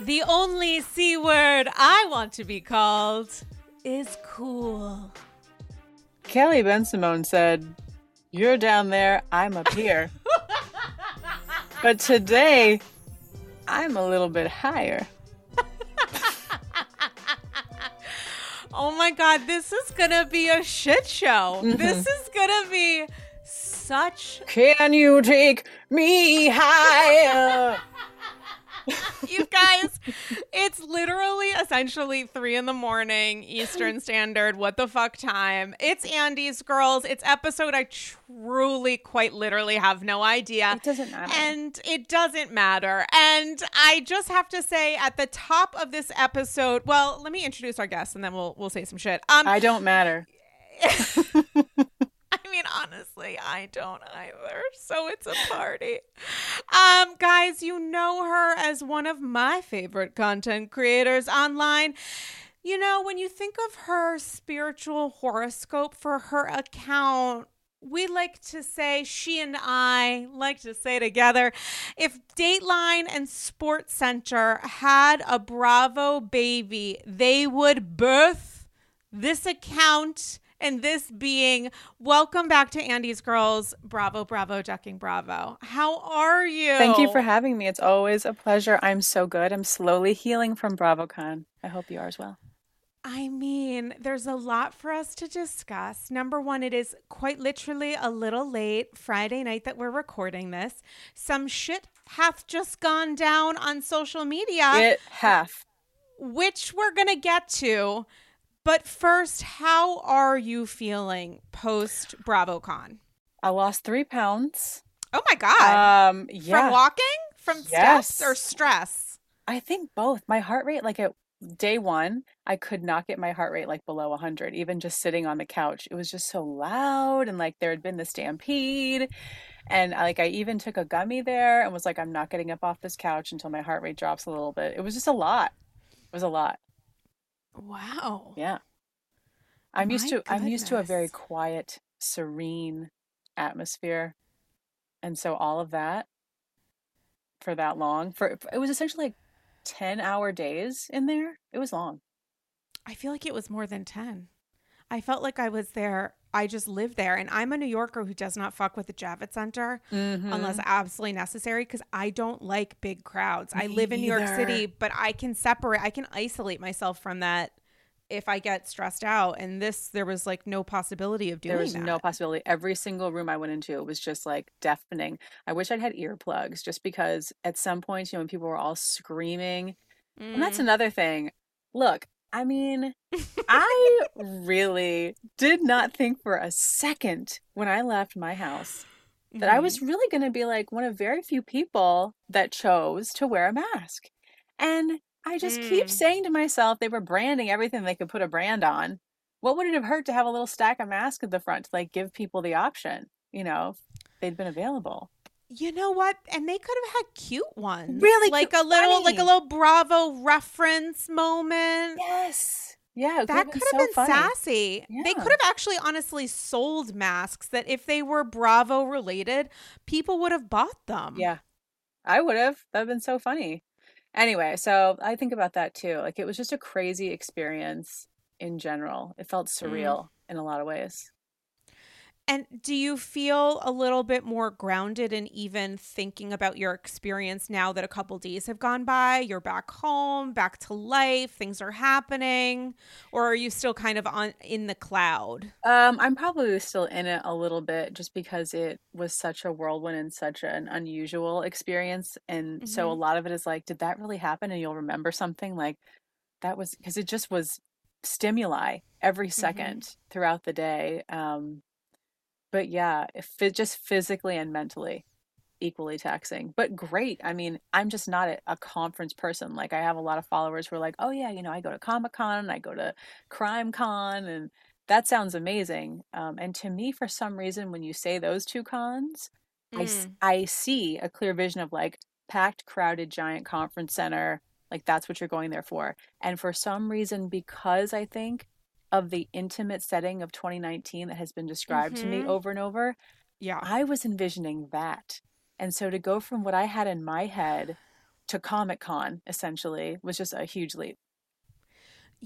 The only C word I want to be called is cool. Kelly Bensimon said, You're down there, I'm up here. but today, I'm a little bit higher. Oh my god, this is gonna be a shit show. Mm-hmm. This is gonna be such Can you take me higher? Guys, it's literally essentially three in the morning Eastern Standard. What the fuck time? It's Andy's Girls. It's episode I truly, quite literally have no idea. It doesn't matter. And it doesn't matter. And I just have to say at the top of this episode, well, let me introduce our guests and then we'll we'll say some shit. Um I don't matter. Mean, honestly, I don't either. So it's a party. Um, guys, you know her as one of my favorite content creators online. You know, when you think of her spiritual horoscope for her account, we like to say, she and I like to say together, if Dateline and Sports Center had a Bravo baby, they would birth this account and this being welcome back to Andy's Girls. Bravo, bravo, ducking bravo. How are you? Thank you for having me. It's always a pleasure. I'm so good. I'm slowly healing from BravoCon. I hope you are as well. I mean, there's a lot for us to discuss. Number one, it is quite literally a little late Friday night that we're recording this. Some shit hath just gone down on social media, It half. which we're going to get to. But first, how are you feeling post BravoCon? I lost three pounds. Oh my God. Um, yeah. From walking? From Yes. steps or stress? I think both. My heart rate, like at day one, I could not get my heart rate like below 100, even just sitting on the couch. It was just so loud, and like there had been the stampede. And like I even took a gummy there and was like, I'm not getting up off this couch until my heart rate drops a little bit. It was just a lot. It was a lot. Wow. Yeah. I'm used My to I'm used to a very quiet, serene atmosphere. And so all of that for that long, for it was essentially like 10 hour days in there. It was long. I feel like it was more than 10. I felt like I was there. I just live there. And I'm a New Yorker who does not fuck with the Javits Center unless absolutely necessary because I don't like big crowds. I live in New York. City, but I can separate, I can isolate myself from that if I get stressed out. And this, there was like no possibility of doing There was that. no possibility. Every single room I went into was just like deafening. I wish I'd had earplugs just because at some point, you know, when people were all screaming, and that's Mm. another thing. Look, I mean, I really did not think for a second when I left my house that I Mhm. was really going to be like one of very few people that chose to wear a mask. And I just keep Mm. saying to myself, they were branding everything they could put a brand on. What would it have hurt to have a little stack of masks at the front to like give people the option, you know, if they'd been available? You know what? And they could have had cute ones. Really like cute- a little like a little Bravo reference moment. Yes. Yeah. That could have been, been so funny. sassy. They could have actually honestly sold masks that if they were Bravo related, people would have bought them. Yeah. I would have. That would have been so funny. Anyway, so I think about that too. Like it was just a crazy experience in general. It felt mm. surreal in a lot of ways. And do you feel a little bit more grounded in even thinking about your experience now that a couple days have gone by? You're back home, back to life, things are happening, or are you still kind of on in the cloud? Um, I'm probably still in it a little bit just because it was such a whirlwind and such an unusual experience. And so a Mhm. lot of it is like, did that really happen? And you'll remember something like that was because it just was stimuli every 2nd throughout the day. Um, but yeah, if it just physically and mentally equally taxing, but great. I mean, I'm just not a, a conference person. Like I have a lot of followers who are like, oh yeah, you know, I go to Comic Con, and I go to Crime Con, and that sounds amazing. Um, and to me, for some reason, when you say those two cons, I, Mm. I see a clear vision of like packed, crowded, giant conference center. Like that's what you're going there for. And for some reason, because I think of the intimate setting of 2019 that has been described to me Mhm. over and over, Yeah. I was envisioning that. And so to go from what I had in my head to Comic Con essentially was just a huge leap.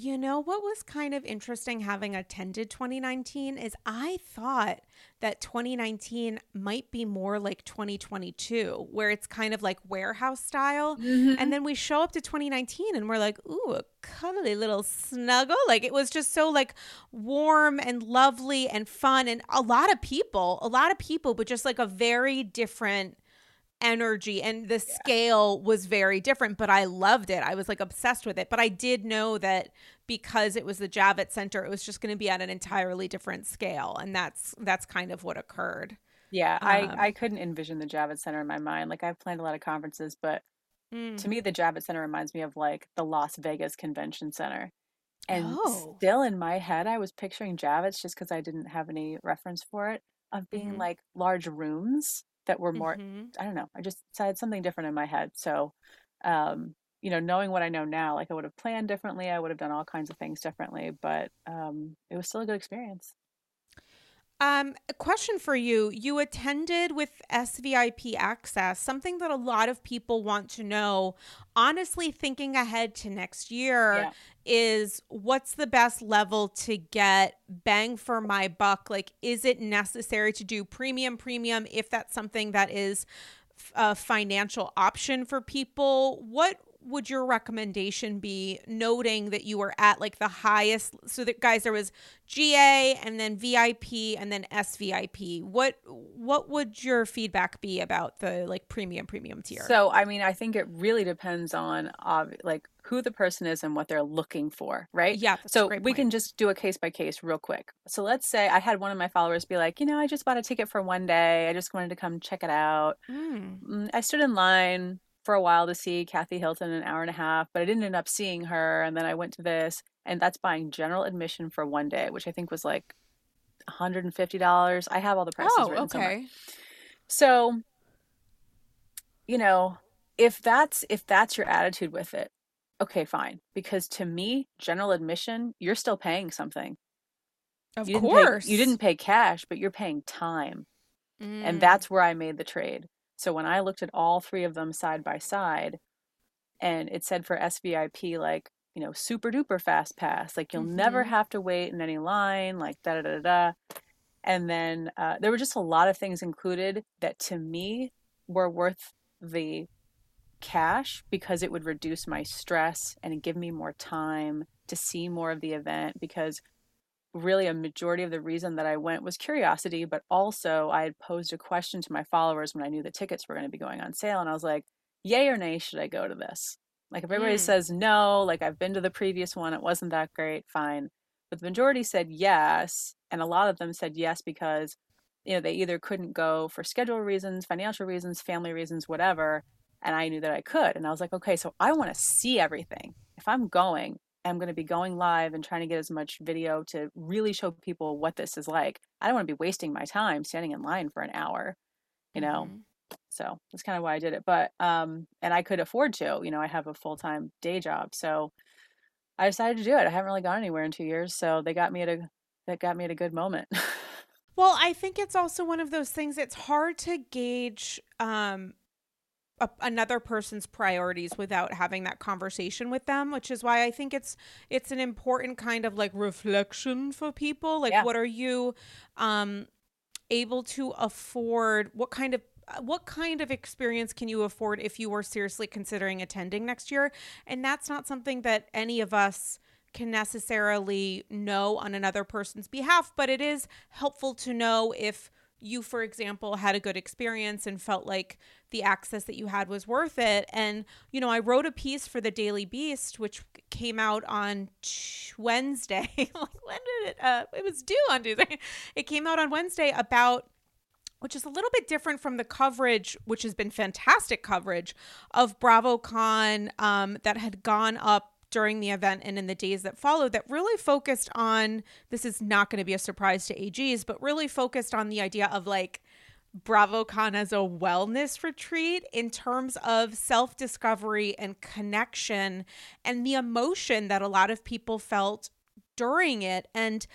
You know what was kind of interesting having attended 2019 is I thought that 2019 might be more like 2022, where it's kind of like warehouse style. Mm-hmm. And then we show up to 2019 and we're like, ooh, a cuddly little snuggle. Like it was just so like warm and lovely and fun. And a lot of people, a lot of people, but just like a very different energy and the yeah. scale was very different but i loved it i was like obsessed with it but i did know that because it was the javits center it was just going to be at an entirely different scale and that's that's kind of what occurred yeah um, i i couldn't envision the javits center in my mind like i've planned a lot of conferences but mm. to me the javits center reminds me of like the las vegas convention center and oh. still in my head i was picturing javits just because i didn't have any reference for it of being mm-hmm. like large rooms that were more mm-hmm. i don't know i just had something different in my head so um you know knowing what i know now like i would have planned differently i would have done all kinds of things differently but um it was still a good experience um, a question for you. You attended with SVIP access, something that a lot of people want to know. Honestly, thinking ahead to next year yeah. is what's the best level to get bang for my buck? Like, is it necessary to do premium, premium if that's something that is a financial option for people? What would your recommendation be noting that you were at like the highest so that guys there was GA and then VIP and then SVIP what what would your feedback be about the like premium premium tier? So I mean I think it really depends on uh, like who the person is and what they're looking for right? Yeah so we can just do a case by case real quick. So let's say I had one of my followers be like you know I just bought a ticket for one day. I just wanted to come check it out. Mm. I stood in line for a while to see Kathy Hilton an hour and a half, but I didn't end up seeing her. And then I went to this, and that's buying general admission for one day, which I think was like $150. I have all the prices oh, written okay. somewhere. So, you know, if that's if that's your attitude with it, okay, fine. Because to me, general admission, you're still paying something. Of you course. Pay, you didn't pay cash, but you're paying time. Mm. And that's where I made the trade. So when I looked at all three of them side by side, and it said for SVIP, like, you know, super duper fast pass, like you'll mm-hmm. never have to wait in any line, like da da da da. And then uh, there were just a lot of things included that to me were worth the cash because it would reduce my stress and give me more time to see more of the event because really a majority of the reason that I went was curiosity, but also I had posed a question to my followers when I knew the tickets were going to be going on sale. And I was like, yay or nay, should I go to this? Like, if everybody mm. says no, like I've been to the previous one, it wasn't that great, fine. But the majority said yes. And a lot of them said yes because, you know, they either couldn't go for schedule reasons, financial reasons, family reasons, whatever. And I knew that I could. And I was like, okay, so I want to see everything. If I'm going, I'm going to be going live and trying to get as much video to really show people what this is like. I don't want to be wasting my time standing in line for an hour, you know. Mm-hmm. So that's kind of why I did it. But um and I could afford to, you know, I have a full-time day job. So I decided to do it. I haven't really gone anywhere in 2 years, so they got me at a that got me at a good moment. well, I think it's also one of those things it's hard to gauge um a, another person's priorities without having that conversation with them which is why i think it's it's an important kind of like reflection for people. Like yeah. what are you um able to afford? What kind of what kind of experience can you afford if you were seriously considering attending next year? And that's not something that any of us can necessarily know on another person's behalf but it is helpful to know if you, for example, had a good experience and felt like the access that you had was worth it. And, you know, I wrote a piece for the Daily Beast, which came out on Wednesday. when did it? Uh, it was due on Tuesday. It came out on Wednesday about which is a little bit different from the coverage, which has been fantastic coverage of BravoCon um, that had gone up during the event and in the days that followed that really focused on this is not going to be a surprise to AGs, but really focused on the idea of like BravoCon as a wellness retreat in terms of self discovery and connection and the emotion that a lot of people felt during it. And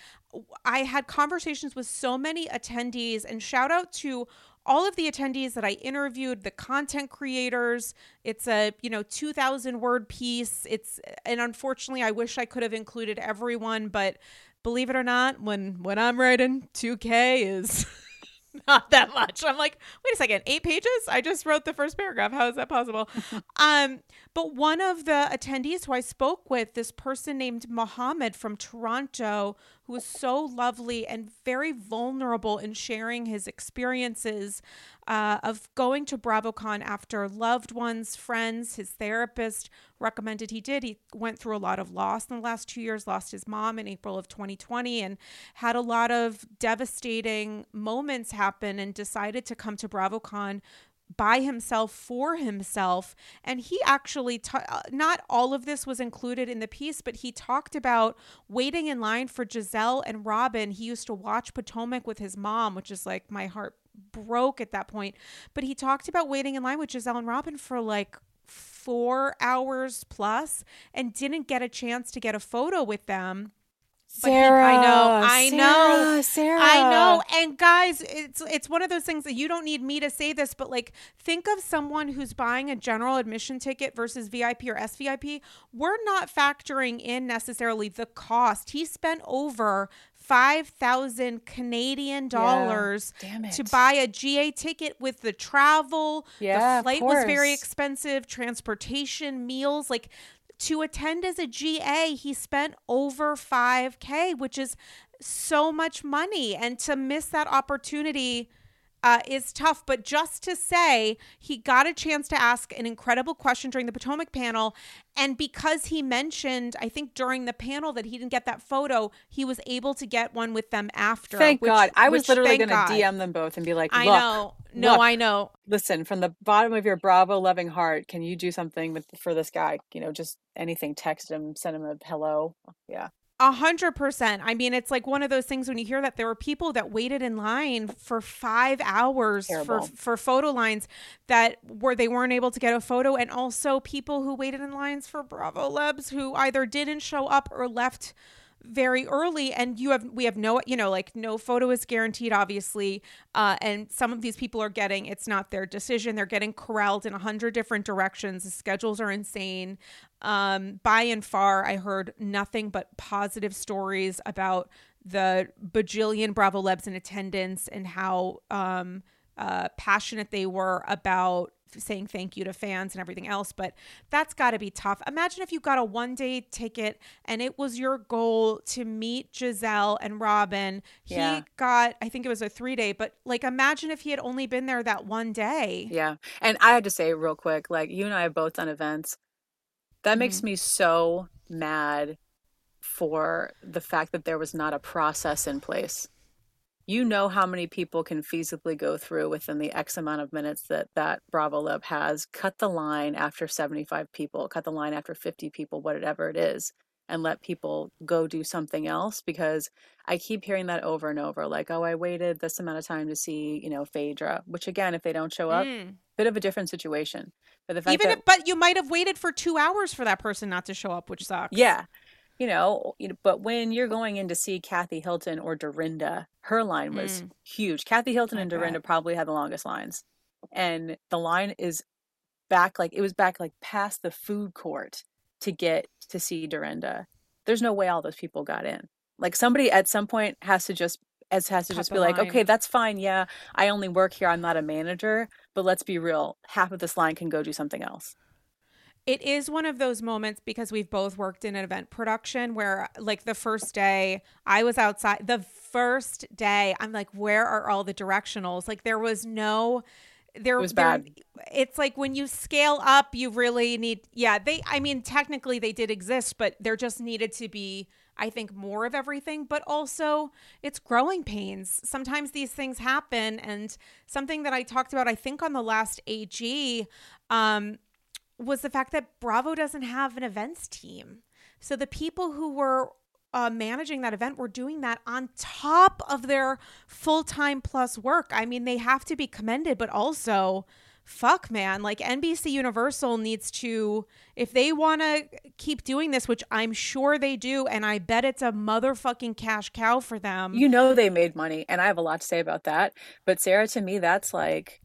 I had conversations with so many attendees, and shout out to all of the attendees that I interviewed, the content creators, it's a, you know, 2000 word piece. It's and unfortunately I wish I could have included everyone, but believe it or not, when when I'm writing 2K is not that much. I'm like, wait a second, eight pages? I just wrote the first paragraph. How is that possible? um, but one of the attendees who I spoke with, this person named Mohammed from Toronto, who was so lovely and very vulnerable in sharing his experiences uh, of going to BravoCon after loved ones, friends, his therapist recommended he did. He went through a lot of loss in the last two years, lost his mom in April of 2020, and had a lot of devastating moments happen and decided to come to BravoCon by himself for himself. And he actually ta- uh, not all of this was included in the piece but he talked about waiting in line for Gizelle and Robin. He used to watch Potomac with his mom which is like my heart broke at that point. But he talked about waiting in line with Gizelle and Robin for like 4 hours plus and didn't get a chance to get a photo with them Sarah, he, I know, I Sarah, know, Sarah. I know. And guys, it's it's one of those things that you don't need me to say this, but like think of someone who's buying a general admission ticket versus VIP or SVIP. We're not factoring in necessarily the cost. He spent over five thousand Canadian dollars Damn to buy a GA ticket with the travel. Yeah, the flight was very expensive, transportation, meals, like to attend as a GA, he spent over 5K, which is so much money. And to miss that opportunity uh, is tough. But just to say, he got a chance to ask an incredible question during the Potomac panel. And because he mentioned, I think during the panel that he didn't get that photo, he was able to get one with them after. Thank which- God. I was literally going to DM them both and be like, I know. No, look. I know. listen, from the bottom of your Bravo loving heart, can you do something with for this guy? You know, just anything, text him, send him a hello. Yeah. A hundred percent. I mean, it's like one of those things when you hear that there were people that waited in line for five hours for Terrible. for photo lines that were they weren't able to get a photo, and also people who waited in lines for Bravolebs who either didn't show up or left very early. And you have we have no you know like no photo is guaranteed obviously. Uh and some of these people are getting it's not their decision. They're getting corralled in a hundred different directions. The schedules are insane um by and far i heard nothing but positive stories about the bajillion bravolebs in attendance and how um uh passionate they were about saying thank you to fans and everything else but that's got to be tough imagine if you got a one day ticket and it was your goal to meet gizelle and robin Yeah. he got i think it was a three day but like imagine if he had only been there that one day Yeah. And I had to say real quick, like you and I have both done events. That makes Mm-hmm. me so mad for the fact that there was not a process in place. You know how many people can feasibly go through within the X amount of minutes that that Bravoleb has. Cut the line after 75 people, cut the line after 50 people, whatever it is, and let people go do something else because I keep hearing that over and over like, oh, I waited this amount of time to see, you know, Phaedra, which again, if they don't show up, Mm. bit of a different situation. But the fact even that if but you might have waited for two hours for that person not to show up which sucks yeah, you know, you know, but when you're going in to see Kathy Hilton or Dorinda, her line was Mm. huge. Kathy Hilton I and Dorinda bet. probably had the longest lines, and the line is back like it was back like past the food court to get to see Dorinda. There's no way all those people got in. Like somebody at some point has to just as has to just be like, line. okay, that's fine. Yeah, I only work here. I'm not a manager. But let's be real. Half of this line can go do something else. It is one of those moments because we've both worked in an event production where, like, the first day I was outside, the first day, I'm like, where are all the directionals? Like, there was no. There It was there- bad. It's like when you scale up, you really need. Yeah, they. I mean, technically they did exist, but there just needed to be, I think, more of everything. But also, it's growing pains. Sometimes these things happen, and something that I talked about, I think, on the last AG, um, was the fact that Bravo doesn't have an events team. So the people who were uh, managing that event were doing that on top of their full time plus work. I mean, they have to be commended, but also fuck man like nbc universal needs to if they want to keep doing this which i'm sure they do and i bet it's a motherfucking cash cow for them you know they made money and i have a lot to say about that but sarah to me that's like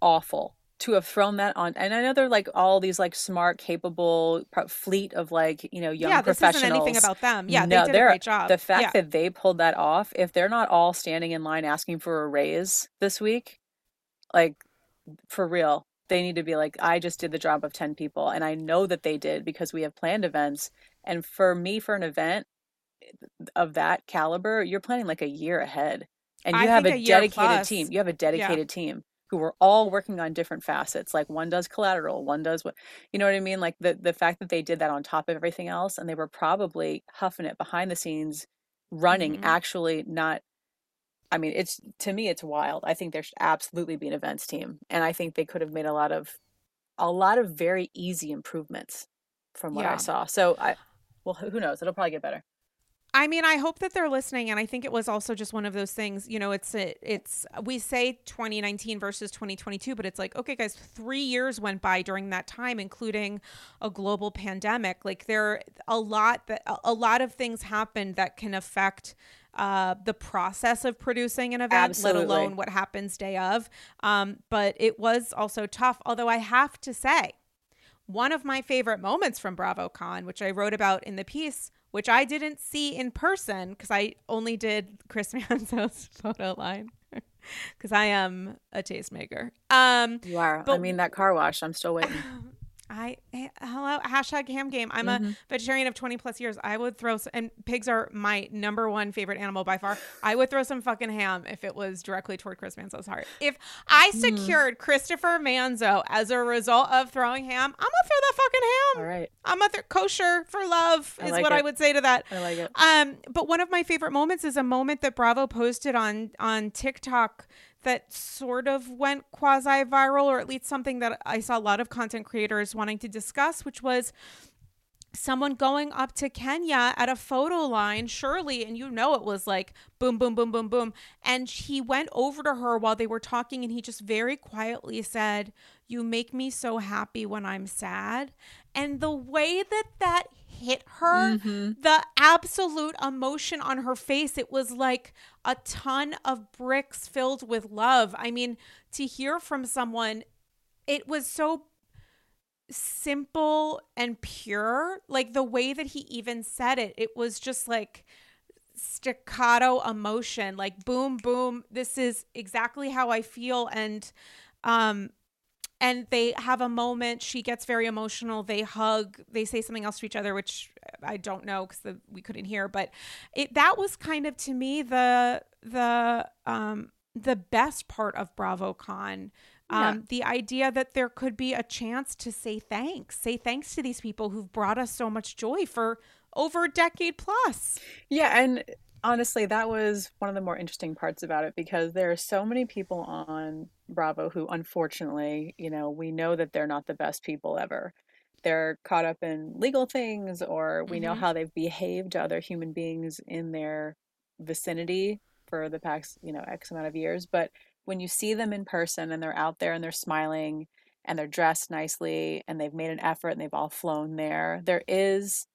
awful to have thrown that on and i know they're like all these like smart capable fleet of like you know young yeah, professionals this isn't anything about them. Yeah no, they did a great job. the fact yeah. that they pulled that off if they're not all standing in line asking for a raise this week like for real they need to be like i just did the job of 10 people and i know that they did because we have planned events. And for me for an event eh, of that caliber you're planning like a year ahead and you I have a, a dedicated team. you have a dedicated yeah. team who were all working on different facets like one does collateral one does what you know what i mean like the the fact that they did that on top of everything else and they were probably huffing it behind the scenes running mm-hmm. actually not I mean, it's to me, it's wild. I think there should absolutely be an events team, and I think they could have made a lot of, a lot of very easy improvements from what yeah. I saw. So I, well, who knows? It'll probably get better. I mean, I hope that they're listening, and I think it was also just one of those things. You know, it's it's we say 2019 versus 2022, but it's like, okay, guys, three years went by during that time, including a global pandemic. Like there, a lot that a lot of things happened that can affect uh, the process of producing an event, Absolutely. let alone what happens day of. Um, but it was also tough. Although I have to say, one of my favorite moments from BravoCon, which I wrote about in the piece, which I didn't see in person because I only did Chris Manzo's photo line. Because I am a tastemaker. Um, you are. But, I mean, that car wash. I'm still waiting. I eh, hello hashtag ham game. I'm mm-hmm. a vegetarian of 20 plus years. I would throw and pigs are my number one favorite animal by far. I would throw some fucking ham if it was directly toward Chris Manzo's heart. If I mm. secured mm. Christopher Manzo as a result of throwing ham, I'm gonna throw that fucking ham. All right, I'm gonna kosher for love is like what it. I would say to that. I like it. Um, but one of my favorite moments is a moment that Bravo posted on on TikTok that sort of went quasi viral, or at least something that I saw a lot of content creators wanting to discuss, which was someone going up to Kenya at a photo line, Shirley, and you know it was like boom, boom, boom, boom, boom. And he went over to her while they were talking and he just very quietly said, You make me so happy when I'm sad. And the way that that hit her, mm-hmm. the absolute emotion on her face, it was like a ton of bricks filled with love. I mean, to hear from someone, it was so simple and pure. Like the way that he even said it, it was just like staccato emotion, like boom, boom. This is exactly how I feel. And, um, and they have a moment she gets very emotional they hug they say something else to each other which i don't know because we couldn't hear but it that was kind of to me the the um the best part of bravocon um, yeah. the idea that there could be a chance to say thanks say thanks to these people who've brought us so much joy for over a decade plus yeah and honestly, that was one of the more interesting parts about it because there are so many people on Bravo who, unfortunately, you know, we know that they're not the best people ever. They're caught up in legal things, or we mm-hmm. know how they've behaved to other human beings in their vicinity for the past, you know, X amount of years. But when you see them in person and they're out there and they're smiling and they're dressed nicely and they've made an effort and they've all flown there, there is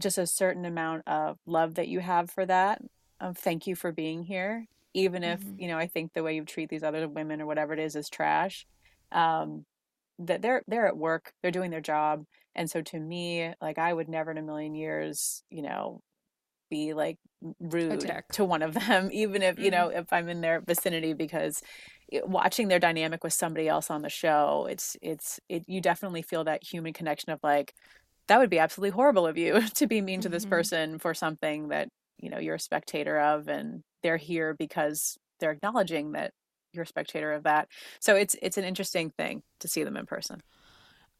just a certain amount of love that you have for that. Um, thank you for being here, even if mm-hmm. you know I think the way you treat these other women or whatever it is is trash. Um, that they're they're at work, they're doing their job, and so to me, like I would never in a million years, you know, be like rude to one of them, even if you mm-hmm. know if I'm in their vicinity because watching their dynamic with somebody else on the show it's it's it you definitely feel that human connection of like that would be absolutely horrible of you to be mean to this mm-hmm. person for something that you know you're a spectator of and they're here because they're acknowledging that you're a spectator of that. So it's it's an interesting thing to see them in person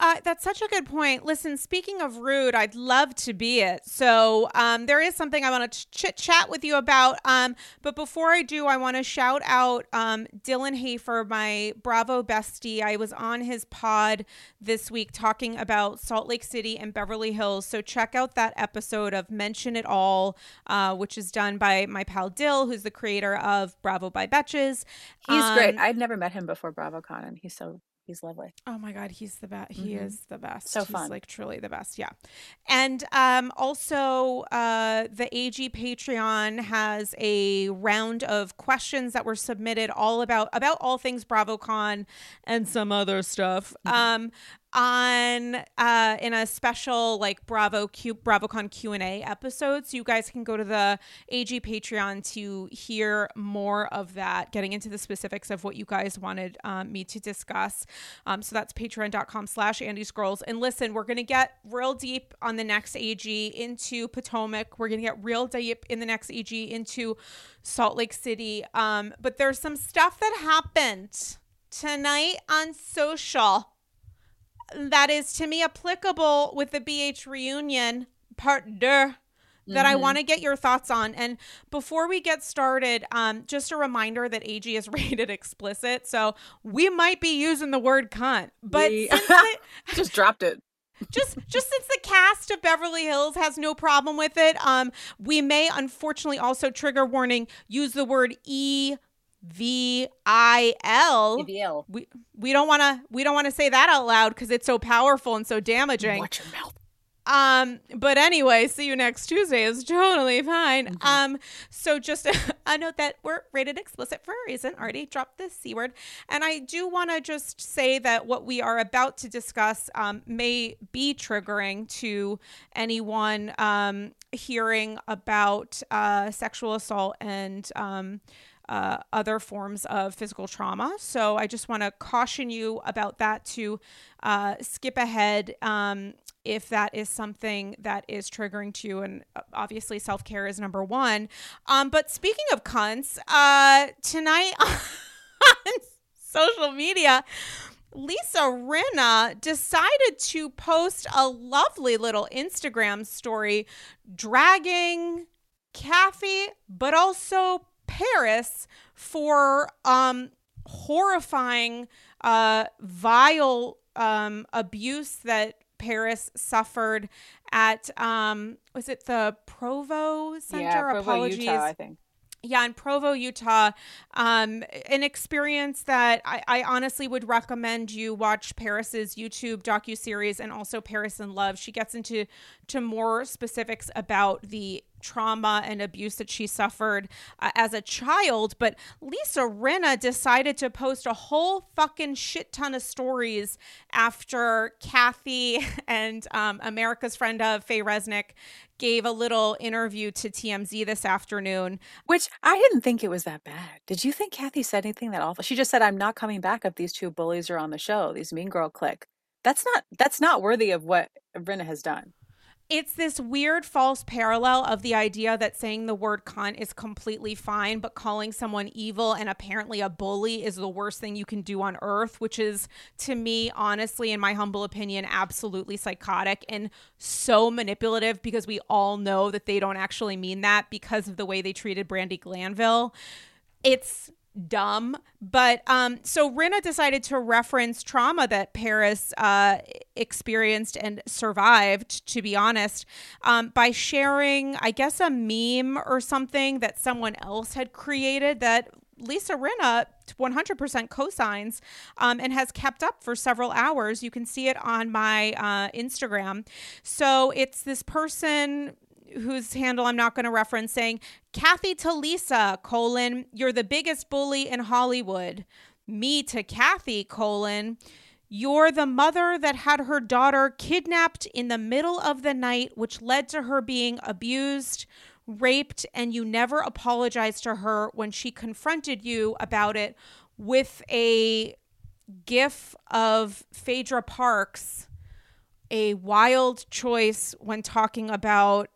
uh, that's such a good point. Listen, speaking of rude, I'd love to be it. So um, there is something I want to chit chat with you about. Um, but before I do, I want to shout out um, Dylan Hafer, my Bravo bestie. I was on his pod this week talking about Salt Lake City and Beverly Hills. So check out that episode of Mention It All, uh, which is done by my pal Dill, who's the creator of Bravo by Betches. He's great. Um, I'd never met him before BravoCon, and he's so He's lovely. Oh my god, he's the best. He Mhm. is the best. So he's fun. like truly the best. Yeah. And um also uh the AG Patreon has a round of questions that were submitted all about about all things BravoCon and some other stuff. Mhm. Um on uh in a special like Bravo Q BravoCon Q&A episode. So you guys can go to the AG Patreon to hear more of that, getting into the specifics of what you guys wanted um, me to discuss. Um, so that's patreon.com slash Andy Scrolls. And listen, we're to get real deep on the next AG into Potomac. We're to get real deep in the next AG into Salt Lake City. Um, but there's some stuff that happened tonight on social that is to me applicable with the BH reunion part deux that I Mhm. want to get your thoughts on. And before we get started, um, just a reminder that AG is rated explicit, so we might be using the word cunt. But We- since the, Just dropped it. just just since the cast of Beverly Hills has no problem with it, um, we may unfortunately also trigger warning use the word E V I L. We we don't want to we don't want to say that out loud because it's so powerful and so damaging. Watch your mouth. Um, but anyway, see you next Tuesday is totally fine. Mhm. Um, so just a, a note that we're rated explicit for a reason. Already dropped the c word, and I do want to just say that what we are about to discuss um, may be triggering to anyone um, hearing about uh, sexual assault and um, uh, other forms of physical trauma. So I just want to caution you about that to uh, skip ahead um, if that is something that is triggering to you. And uh, obviously, self care is number one. Um, but speaking of cunts, uh, tonight on social media, Lisa Rinna decided to post a lovely little Instagram story dragging Kathy, but also Paris for um, horrifying, uh, vile um, abuse that Paris suffered at um, was it the Provo Center? Yeah, Provo, Apologies Utah, I think. yeah in provo utah um an experience that I, I honestly would recommend you watch paris's youtube docu-series and also paris in love she gets into to more specifics about the trauma and abuse that she suffered uh, as a child but lisa rinna decided to post a whole fucking shit ton of stories after kathy and um, america's friend of faye resnick gave a little interview to tmz this afternoon Which I didn't think it was that bad. Did you think Kathy said anything that awful? She just said, "I'm not coming back if these two bullies are on the show. These mean girl clique." That's not. That's not worthy of what Rinna has done. It's this weird false parallel of the idea that saying the word cunt is completely fine, but calling someone evil and apparently a bully is the worst thing you can do on earth, which is, to me, honestly, in my humble opinion, absolutely psychotic and so manipulative because we all know that they don't actually mean that because of the way they treated Brandi Glanville. It's dumb but um so Rinna decided to reference trauma that Paris uh experienced and survived to be honest um by sharing I guess a meme or something that someone else had created that Lisa Rinna 100% cosigns um, and has kept up for several hours. You can see it on my uh, Instagram. So it's this person whose handle I'm not going to reference saying, Kathy to Lisa, colon, you're the biggest bully in Hollywood. Me to Kathy, colon, you're the mother that had her daughter kidnapped in the middle of the night, which led to her being abused, raped, and you never apologized to her when she confronted you about it with a gif of Phaedra Parks, a wild choice when talking about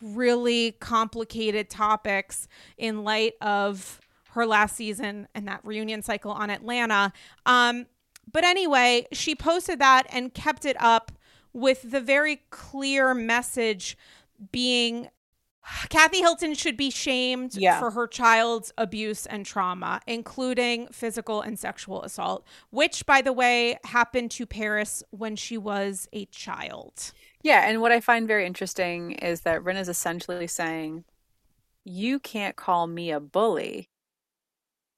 really complicated topics in light of her last season and that reunion cycle on Atlanta. Um, but anyway, she posted that and kept it up with the very clear message being Kathy Hilton should be shamed Yeah. for her child's abuse and trauma, including physical and sexual assault, which, by the way, happened to Paris when she was a child. Yeah, and what I find very interesting is that Rin is essentially saying, "You can't call me a bully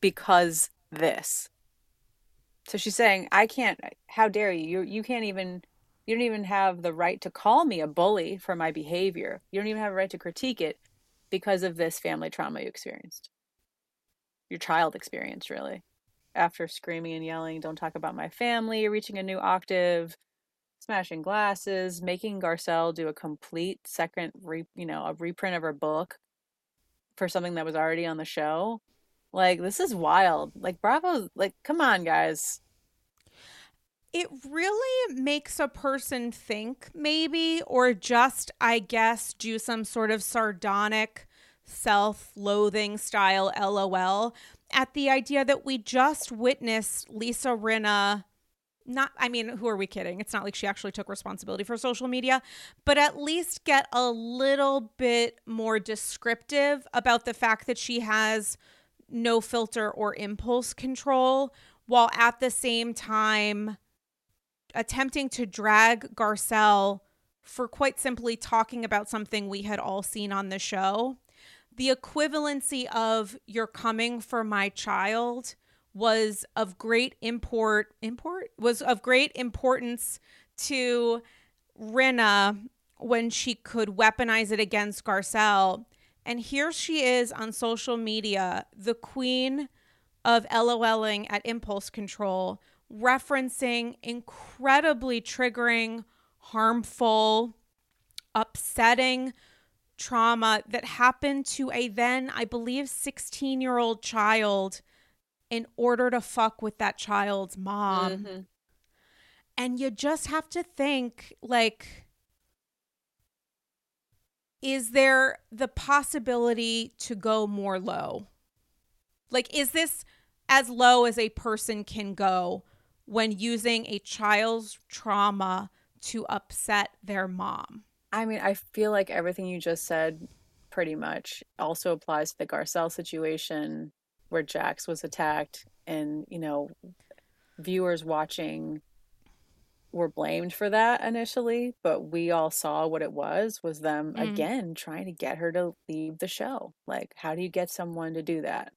because this." So she's saying, I can't, how dare you? You, you can't even, you don't even have the right to call me a bully for my behavior. You don't even have a right to critique it because of this family trauma you experienced. Your child experienced, really. After screaming and yelling, don't talk about my family, reaching a new octave, smashing glasses, making Garcelle do a complete second, re, you know, a reprint of her book for something that was already on the show. Like this is wild. Like Bravo, like come on guys. It really makes a person think maybe or just I guess do some sort of sardonic self-loathing style LOL at the idea that we just witnessed Lisa Rinna not I mean, who are we kidding? It's not like she actually took responsibility for social media, but at least get a little bit more descriptive about the fact that she has no filter or impulse control while at the same time attempting to drag Garcelle for quite simply talking about something we had all seen on the show. The equivalency of you're coming for my child was of great import import was of great importance to Rinna when she could weaponize it against Garcelle. And here she is on social media, the queen of LOLing at impulse control, referencing incredibly triggering, harmful, upsetting trauma that happened to a then, I believe, 16 year old child in order to fuck with that child's mom. Mm-hmm. And you just have to think like, is there the possibility to go more low? Like, is this as low as a person can go when using a child's trauma to upset their mom? I mean, I feel like everything you just said pretty much also applies to the Garcelle situation where Jax was attacked and, you know, viewers watching were blamed for that initially, but we all saw what it was was them mm. again trying to get her to leave the show. Like how do you get someone to do that?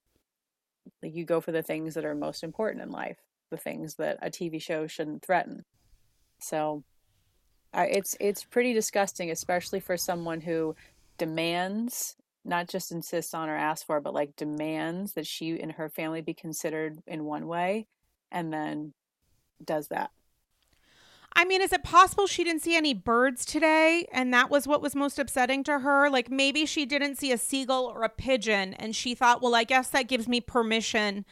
Like you go for the things that are most important in life, the things that a TV show shouldn't threaten. So I, it's it's pretty disgusting especially for someone who demands not just insists on or asks for, but like demands that she and her family be considered in one way and then does that. I mean, is it possible she didn't see any birds today and that was what was most upsetting to her? Like maybe she didn't see a seagull or a pigeon and she thought, well, I guess that gives me permission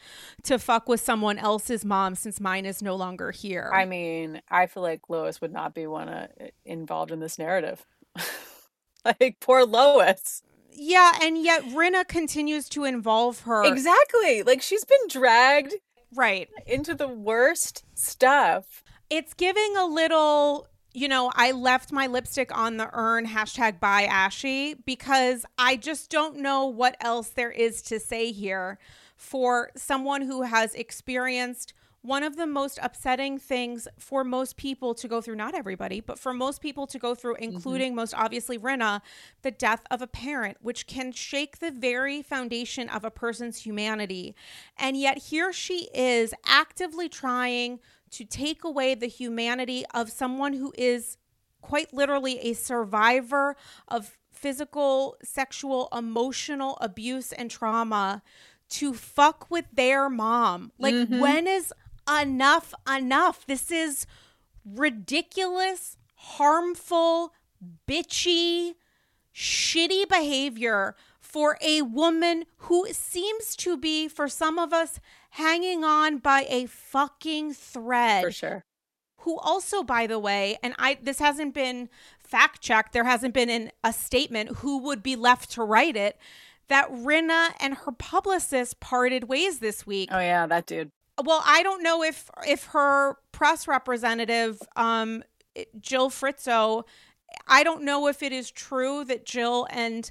to fuck with someone else's mom since mine is no longer here. I mean, I feel like Lois would not be one uh, involved in this narrative. like poor Lois. Yeah, and yet Rinna continues to involve her. Exactly. Like she's been dragged right into the worst stuff. It's giving a little, you know, I left my lipstick on the urn hashtag by Ashy because I just don't know what else there is to say here for someone who has experienced one of the most upsetting things for most people to go through, not everybody, but for most people to go through, mm-hmm. including mm-hmm. most obviously Rinna, the death of a parent, which can shake the very foundation of a person's humanity. And yet here she is actively trying to take away the humanity of someone who is quite literally a survivor of physical, sexual, emotional abuse and trauma to fuck with their mom. Like, mm-hmm. when is enough, enough. This is ridiculous, harmful, bitchy, shitty behavior for a woman who seems to be, for some of us, hanging on by a fucking thread. For sure. Who also, by the way, and I this hasn't been fact checked, there hasn't been in a statement who would be left to write it, that Rinna and her publicist parted ways this week. Oh yeah, that dude well, I don't know if if her press representative, um, Jill Fritzo, I don't know if it is true that Jill and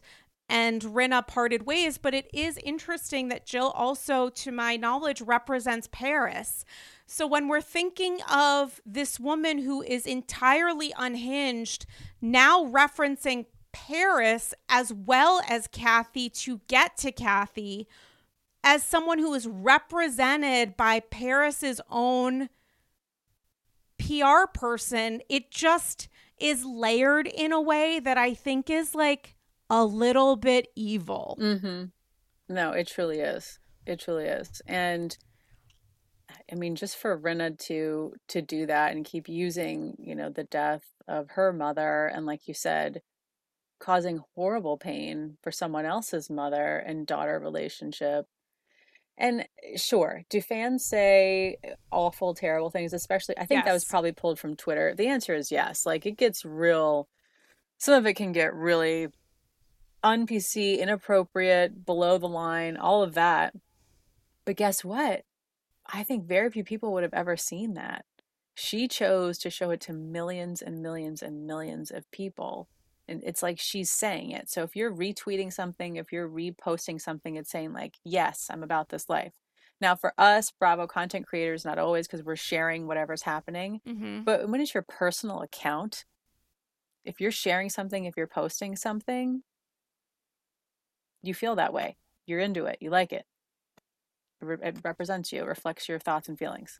and Rinna parted ways, but it is interesting that Jill also, to my knowledge, represents Paris. So when we're thinking of this woman who is entirely unhinged, now referencing Paris as well as Kathy to get to Kathy, as someone who is represented by Paris's own PR person, it just is layered in a way that I think is like a little bit evil. Mm-hmm. No, it truly is. It truly is. And I mean, just for Rinna to to do that and keep using, you know, the death of her mother and like you said, causing horrible pain for someone else's mother and daughter relationship. And eh, sure, do fans say awful, terrible things? Especially, I think yes. that was probably pulled from Twitter. The answer is yes. Like it gets real. Some of it can get really un-PC, inappropriate, below the line, all of that. But guess what? I think very few people would have ever seen that. She chose to show it to millions and millions and millions of people. And it's like she's saying it. So if you're retweeting something, if you're reposting something, it's saying, like, yes, I'm about this life. Now, for us, Bravo content creators, not always because we're sharing whatever's happening. Mm-hmm. But when it's your personal account, if you're sharing something, if you're posting something, you feel that way. You're into it. You like it it represents you, it reflects your thoughts and feelings.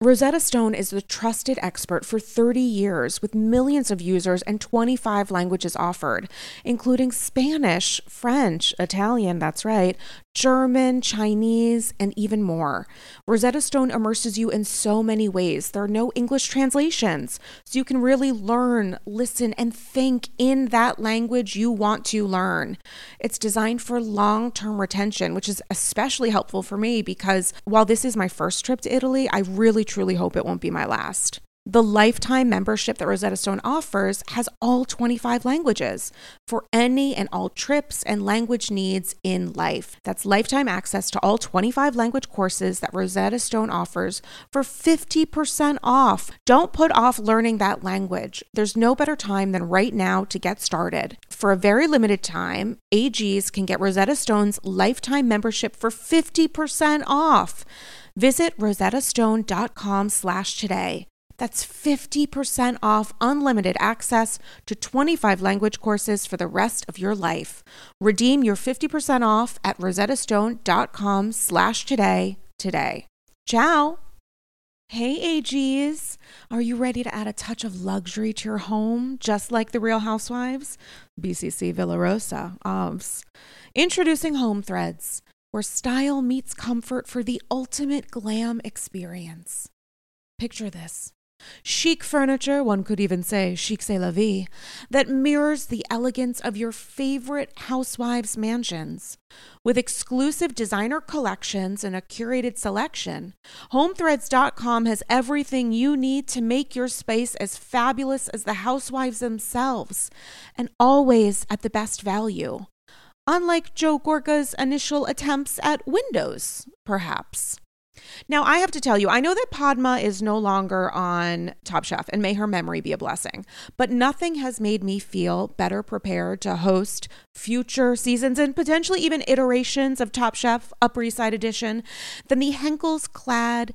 Rosetta Stone is the trusted expert for 30 years with millions of users and 25 languages offered, including Spanish, French, Italian, that's right, German, Chinese, and even more. Rosetta Stone immerses you in so many ways. There are no English translations, so you can really learn, listen, and think in that language you want to learn. It's designed for long term retention, which is especially helpful for me because while this is my first trip to Italy, I really truly hope it won't be my last. The lifetime membership that Rosetta Stone offers has all 25 languages for any and all trips and language needs in life. That's lifetime access to all 25 language courses that Rosetta Stone offers for 50% off. Don't put off learning that language. There's no better time than right now to get started. For a very limited time, AGs can get Rosetta Stone's lifetime membership for 50% off. Visit rosettastone.com slash today. That's 50% off unlimited access to 25 language courses for the rest of your life. Redeem your 50% off at rosettastone.com slash today today. Ciao! Hey AGs, are you ready to add a touch of luxury to your home, just like the Real Housewives? BCC Villarosa, OBS. Introducing Home Threads, where style meets comfort for the ultimate glam experience. Picture this Chic furniture, one could even say chic c'est la vie, that mirrors the elegance of your favorite housewives' mansions. With exclusive designer collections and a curated selection, HomeThreads.com has everything you need to make your space as fabulous as the housewives themselves, and always at the best value. Unlike Joe Gorga's initial attempts at windows, perhaps. Now, I have to tell you, I know that Padma is no longer on Top Chef, and may her memory be a blessing, but nothing has made me feel better prepared to host future seasons and potentially even iterations of Top Chef Upper East Side Edition than the Henckels clad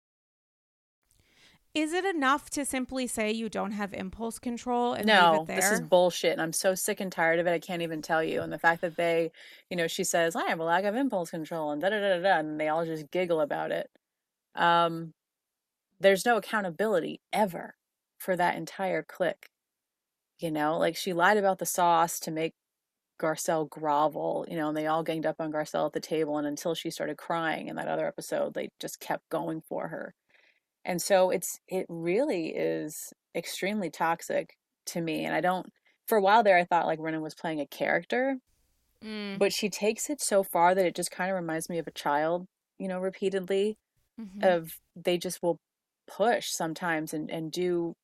Is it enough to simply say you don't have impulse control and leave No, this is bullshit. And I'm so sick and tired of it. I can't even tell you. And the fact that they, you know, she says, I have a lack of impulse control and da da da da, da, and they all just giggle about it. Um, there's no accountability ever for that entire clique. You know, like she lied about the sauce to make Garcelle grovel, you know, and they all ganged up on Garcelle at the table. And until she started crying in that other episode, they just kept going for her. And so it's it really is extremely toxic to me. And I don't for a while there I thought like Rinna was playing a character, Mm, but she takes it so far that it just kind of reminds me of a child, you know, repeatedly mhm. of they just will push sometimes and and do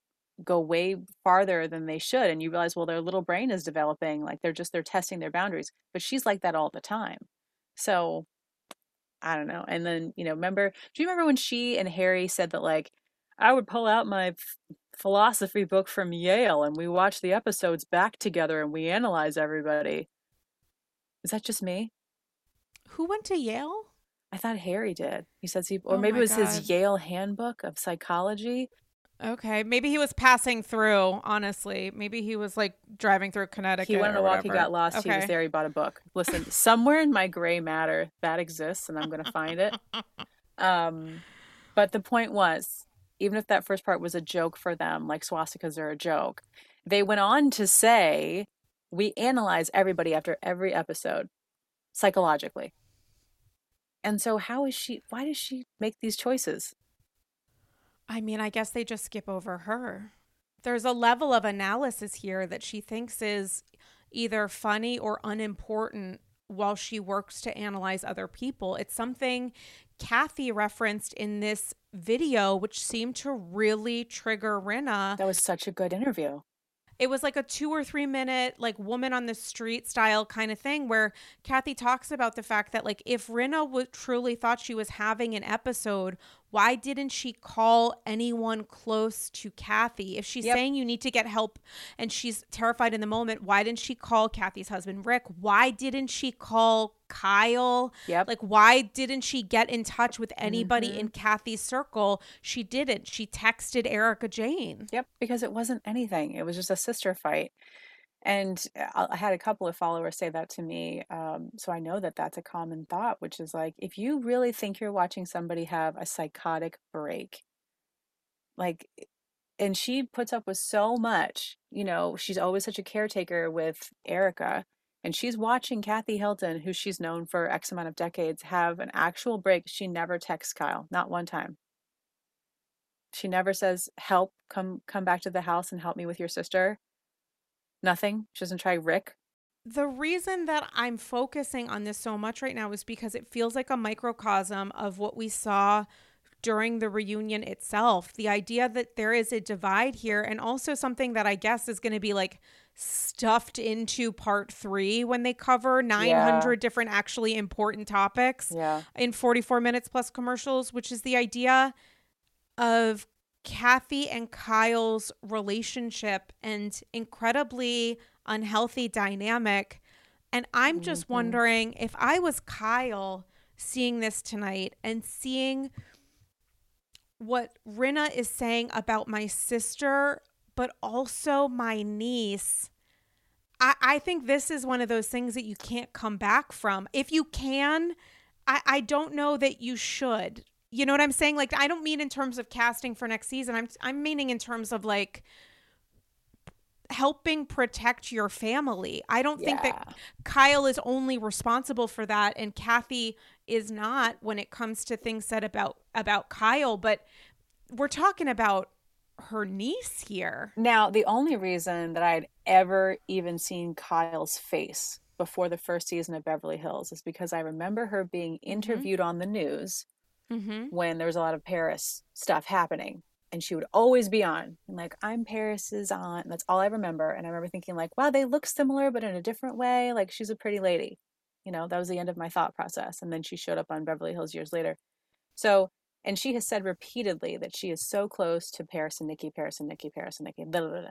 go way farther than they should and you realize well their little brain is developing like they're just they're testing their boundaries but she's like that all the time so i don't know and then you know remember do you remember when she and harry said that like i would pull out my philosophy book from yale and we watch the episodes back together and we analyze everybody is that just me Who went to Yale? i thought harry did he says he or Oh maybe it was God. his yale handbook of psychology Okay, maybe he was passing through. Honestly, maybe he was like driving through Connecticut. He went on a walk, he got lost, he was there, he bought a book. Listen, somewhere in my gray matter that exists, and I'm going to find it. Um, but the point was, even if that first part was a joke for them, like swastikas are a joke, they went on to say, we analyze everybody after every episode psychologically. And so, how is she, why does she make these choices? I mean, I guess they just skip over her. There's a level of analysis here that she thinks is either funny or unimportant while she works to analyze other people. It's something Kathy referenced in this video, which seemed to really trigger Rinna. That was such a good interview. It was like a two or three minute, like woman on the street style kind of thing where Kathy talks about the fact that, like, if Rinna would truly thought she was having an episode, why didn't she call anyone close to Kathy? If she's Yep. saying you need to get help and she's terrified in the moment, why didn't she call Kathy's husband, Rick? Why didn't she call Kyle? Yep. Like, why didn't she get in touch with anybody Mhm. in Kathy's circle? She didn't. She texted Erika Jayne. Yep, because it wasn't anything. It was just a sister fight. And uh, I I had a couple of followers say that to me. Um, so I know that that's a common thought, which is like, if you really think you're watching somebody have a psychotic break, like, and she puts up with so much, you know, she's always such a caretaker with Erika. And she's watching Kathy Hilton, who she's known for X amount of decades, have an actual break. She never texts Kyle, not one time. She never says, "Help, come come back to the house and help me with your sister." Nothing. She doesn't try Rick. The reason that I'm focusing on this so much right now is because it feels like a microcosm of what we saw during the reunion itself. The idea that there is a divide here, and also something that I guess is going to be like stuffed into part three when they cover 900 different actually important topics Yeah. in 44 minutes plus commercials, which is the idea of Kathy and Kyle's relationship and incredibly unhealthy dynamic. And I'm just Mhm. wondering if I was Kyle seeing this tonight and seeing what Rinna is saying about my sister, but also my niece. I, I think this is one of those things that you can't come back from. If you can, I, I don't know that you should. You know what I'm saying? Like I don't mean in terms of casting for next season. I'm I'm meaning in terms of like helping protect your family. I don't think that Kyle is only responsible for that and Kathy is not when it comes to things said about about Kyle, but we're talking about her niece here. Now, the only reason that I had ever even seen Kyle's face before the first season of Beverly Hills is because I remember her being interviewed on the news Mhm. when there was a lot of Paris stuff happening. And she would always be on. And like, I'm Paris's aunt. And that's all I remember. And I remember thinking, like, wow, they look similar, but in a different way. Like, she's a pretty lady. You know, that was the end of my thought process. And then she showed up on Beverly Hills years later. So, and she has said repeatedly that she is so close to Paris and Nikki, Paris and Nikki, Paris and Nikki. Blah, blah, blah.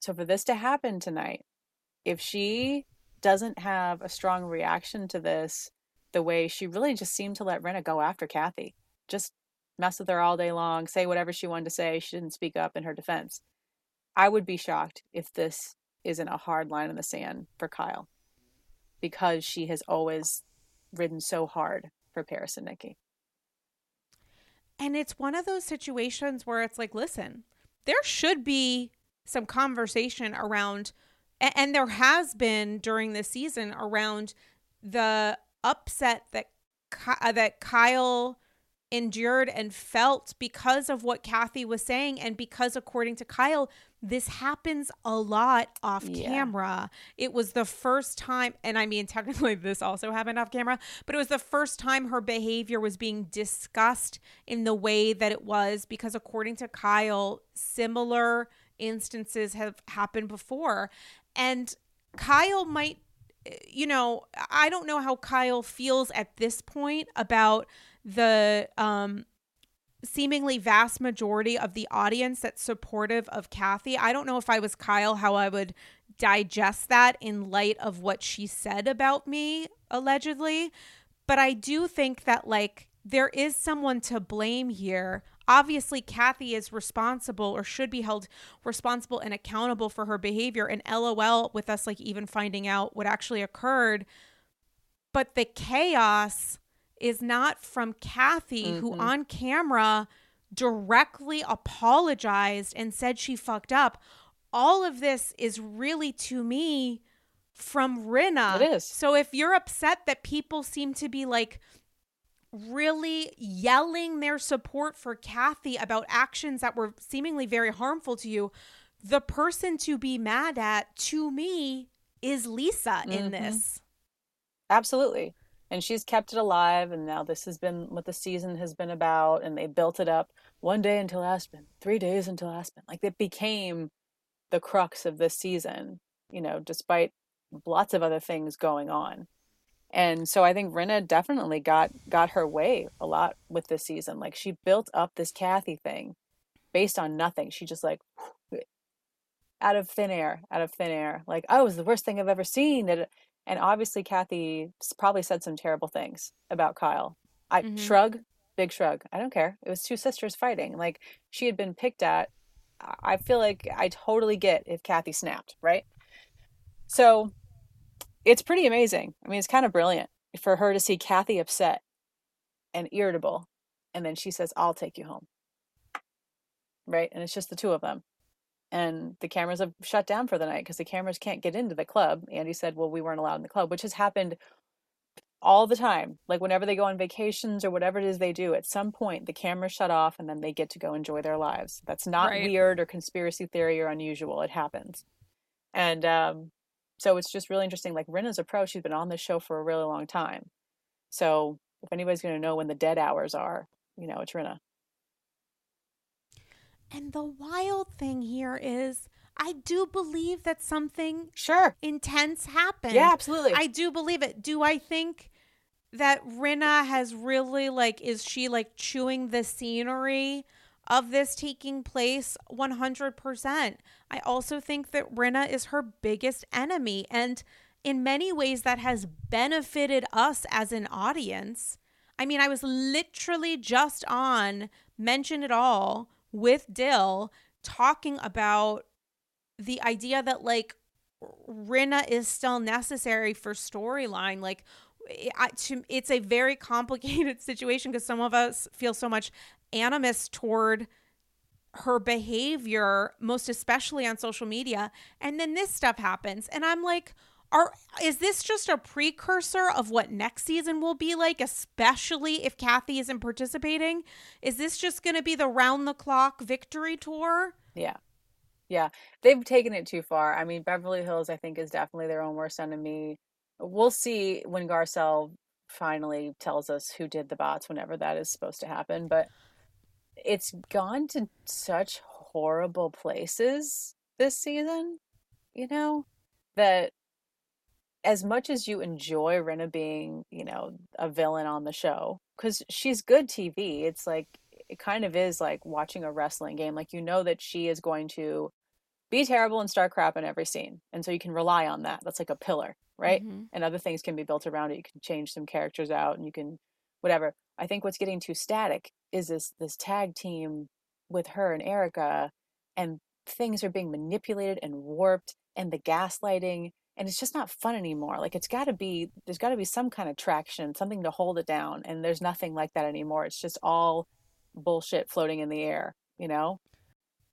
So, for this to happen tonight, if she doesn't have a strong reaction to this, the way she really just seemed to let Rinna go after Kathy, just mess with her all day long, say whatever she wanted to say. She didn't speak up in her defense. I would be shocked if this isn't a hard line in the sand for Kyle because she has always ridden so hard for Paris and Nikki. And it's one of those situations where it's like, listen, there should be some conversation around, and there has been during this season around the upset that uh, that Kyle endured and felt because of what Kathy was saying, and because according to Kyle, this happens a lot off Yeah. camera. It was the first time, and I mean, technically, this also happened off camera, but it was the first time her behavior was being discussed in the way that it was because, according to Kyle, similar instances have happened before. And Kyle might, you know, I don't know how Kyle feels at this point about the um seemingly vast majority of the audience that's supportive of Kathy. I don't know if I was Kyle how I would digest that in light of what she said about me allegedly, but I do think that like there is someone to blame here. Obviously, Kathy is responsible or should be held responsible and accountable for her behavior. And LOL with us, like even finding out what actually occurred. But the chaos is not from Kathy, who Mhm. on camera directly apologized and said she fucked up. All of this is really to me from Rinna. It is. So if you're upset that people seem to be like really yelling their support for Kathy about actions that were seemingly very harmful to you, the person to be mad at to me is Lisa in Mhm. this. Absolutely. And she's kept it alive. And now this has been what the season has been about. And they built it up one day until Aspen, three days until Aspen. Like it became the crux of this season, you know, despite lots of other things going on. And so I think Rinna definitely got got her way a lot with this season. Like she built up this Kathy thing based on nothing. She just like out of thin air, out of thin air. Like, oh, it was the worst thing I've ever seen. And and obviously Kathy probably said some terrible things about Kyle. I Mhm. shrug, big shrug. I don't care. It was two sisters fighting. Like she had been picked at. I feel like I totally get if Kathy snapped, right? So it's pretty amazing. I mean, it's kind of brilliant for her to see Kathy upset and irritable, and then she says, "I'll take you home." Right? And it's just the two of them. And the cameras have shut down for the night because the cameras can't get into the club. Andy said, "Well, we weren't allowed in the club," which has happened all the time. Like whenever they go on vacations or whatever it is they do, at some point the cameras shut off and then they get to go enjoy their lives. That's not Right. weird or conspiracy theory or unusual. It happens. And um, so it's just really interesting. Like Rinna's a pro. She's been on this show for a really long time. So if anybody's going to know when the dead hours are, you know, it's Rinna. And the wild thing here is I do believe that something Sure. intense happened. Yeah, absolutely. I do believe it. Do I think that Rinna has really like is she like chewing the scenery of this taking place 100%. I also think that Rinna is her biggest enemy and in many ways that has benefited us as an audience. I mean, I was literally just on Mention It All with Dill talking about the idea that like Rinna is still necessary for storyline. Like, it's a very complicated situation because some of us feel so much animus toward her behavior, most especially on social media. And then this stuff happens. And I'm like, are is this just a precursor of what next season will be like, especially if Kathy isn't participating? Is this just gonna be the round the clock victory tour? Yeah. Yeah. They've taken it too far. I mean, Beverly Hills, I think, is definitely their own worst enemy. We'll see when Garcelle finally tells us who did the bots whenever that is supposed to happen. But it's gone to such horrible places this season, you know, that as much as you enjoy Rinna being, you know, a villain on the show, because she's good TV, it's like, it kind of is like watching a wrestling game. Like, you know that she is going to be terrible and start crap in every scene. And so you can rely on that. That's like a pillar, right? Mm-hmm. And other things can be built around it. You can change some characters out and you can, whatever. I think what's getting too static is this this tag team with her and Erika and things are being manipulated and warped and the gaslighting and it's just not fun anymore like it's got to be there's got to be some kind of traction something to hold it down and there's nothing like that anymore it's just all bullshit floating in the air you know?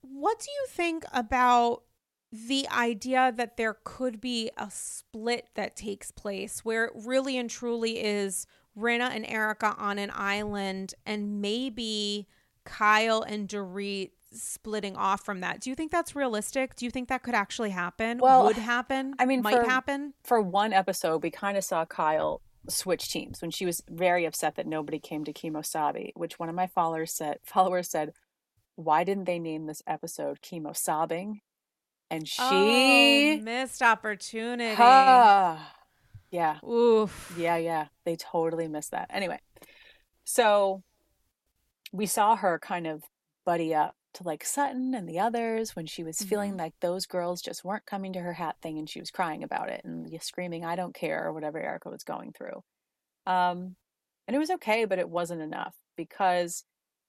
What do you think about the idea that there could be a split that takes place where it really and truly is Rinna and Erika on an island and maybe Kyle and Dorit splitting off from that. Do you think that's realistic? Do you think that could actually happen? Well, would happen? I mean, might for, happen. For one episode, we kind of saw Kyle switch teams when she was very upset that nobody came to Kemosabe, which one of my followers said followers said, Why didn't they name this episode Chemo Sobbing? And she oh, missed opportunity. yeah. Oof. Yeah, yeah. They totally missed that. Anyway, so we saw her kind of buddy up to like Sutton and the others when she was mm-hmm. feeling like those girls just weren't coming to her hat thing and she was crying about it and screaming, I don't care, or whatever Erika was going through. Um, and it was okay, but it wasn't enough because,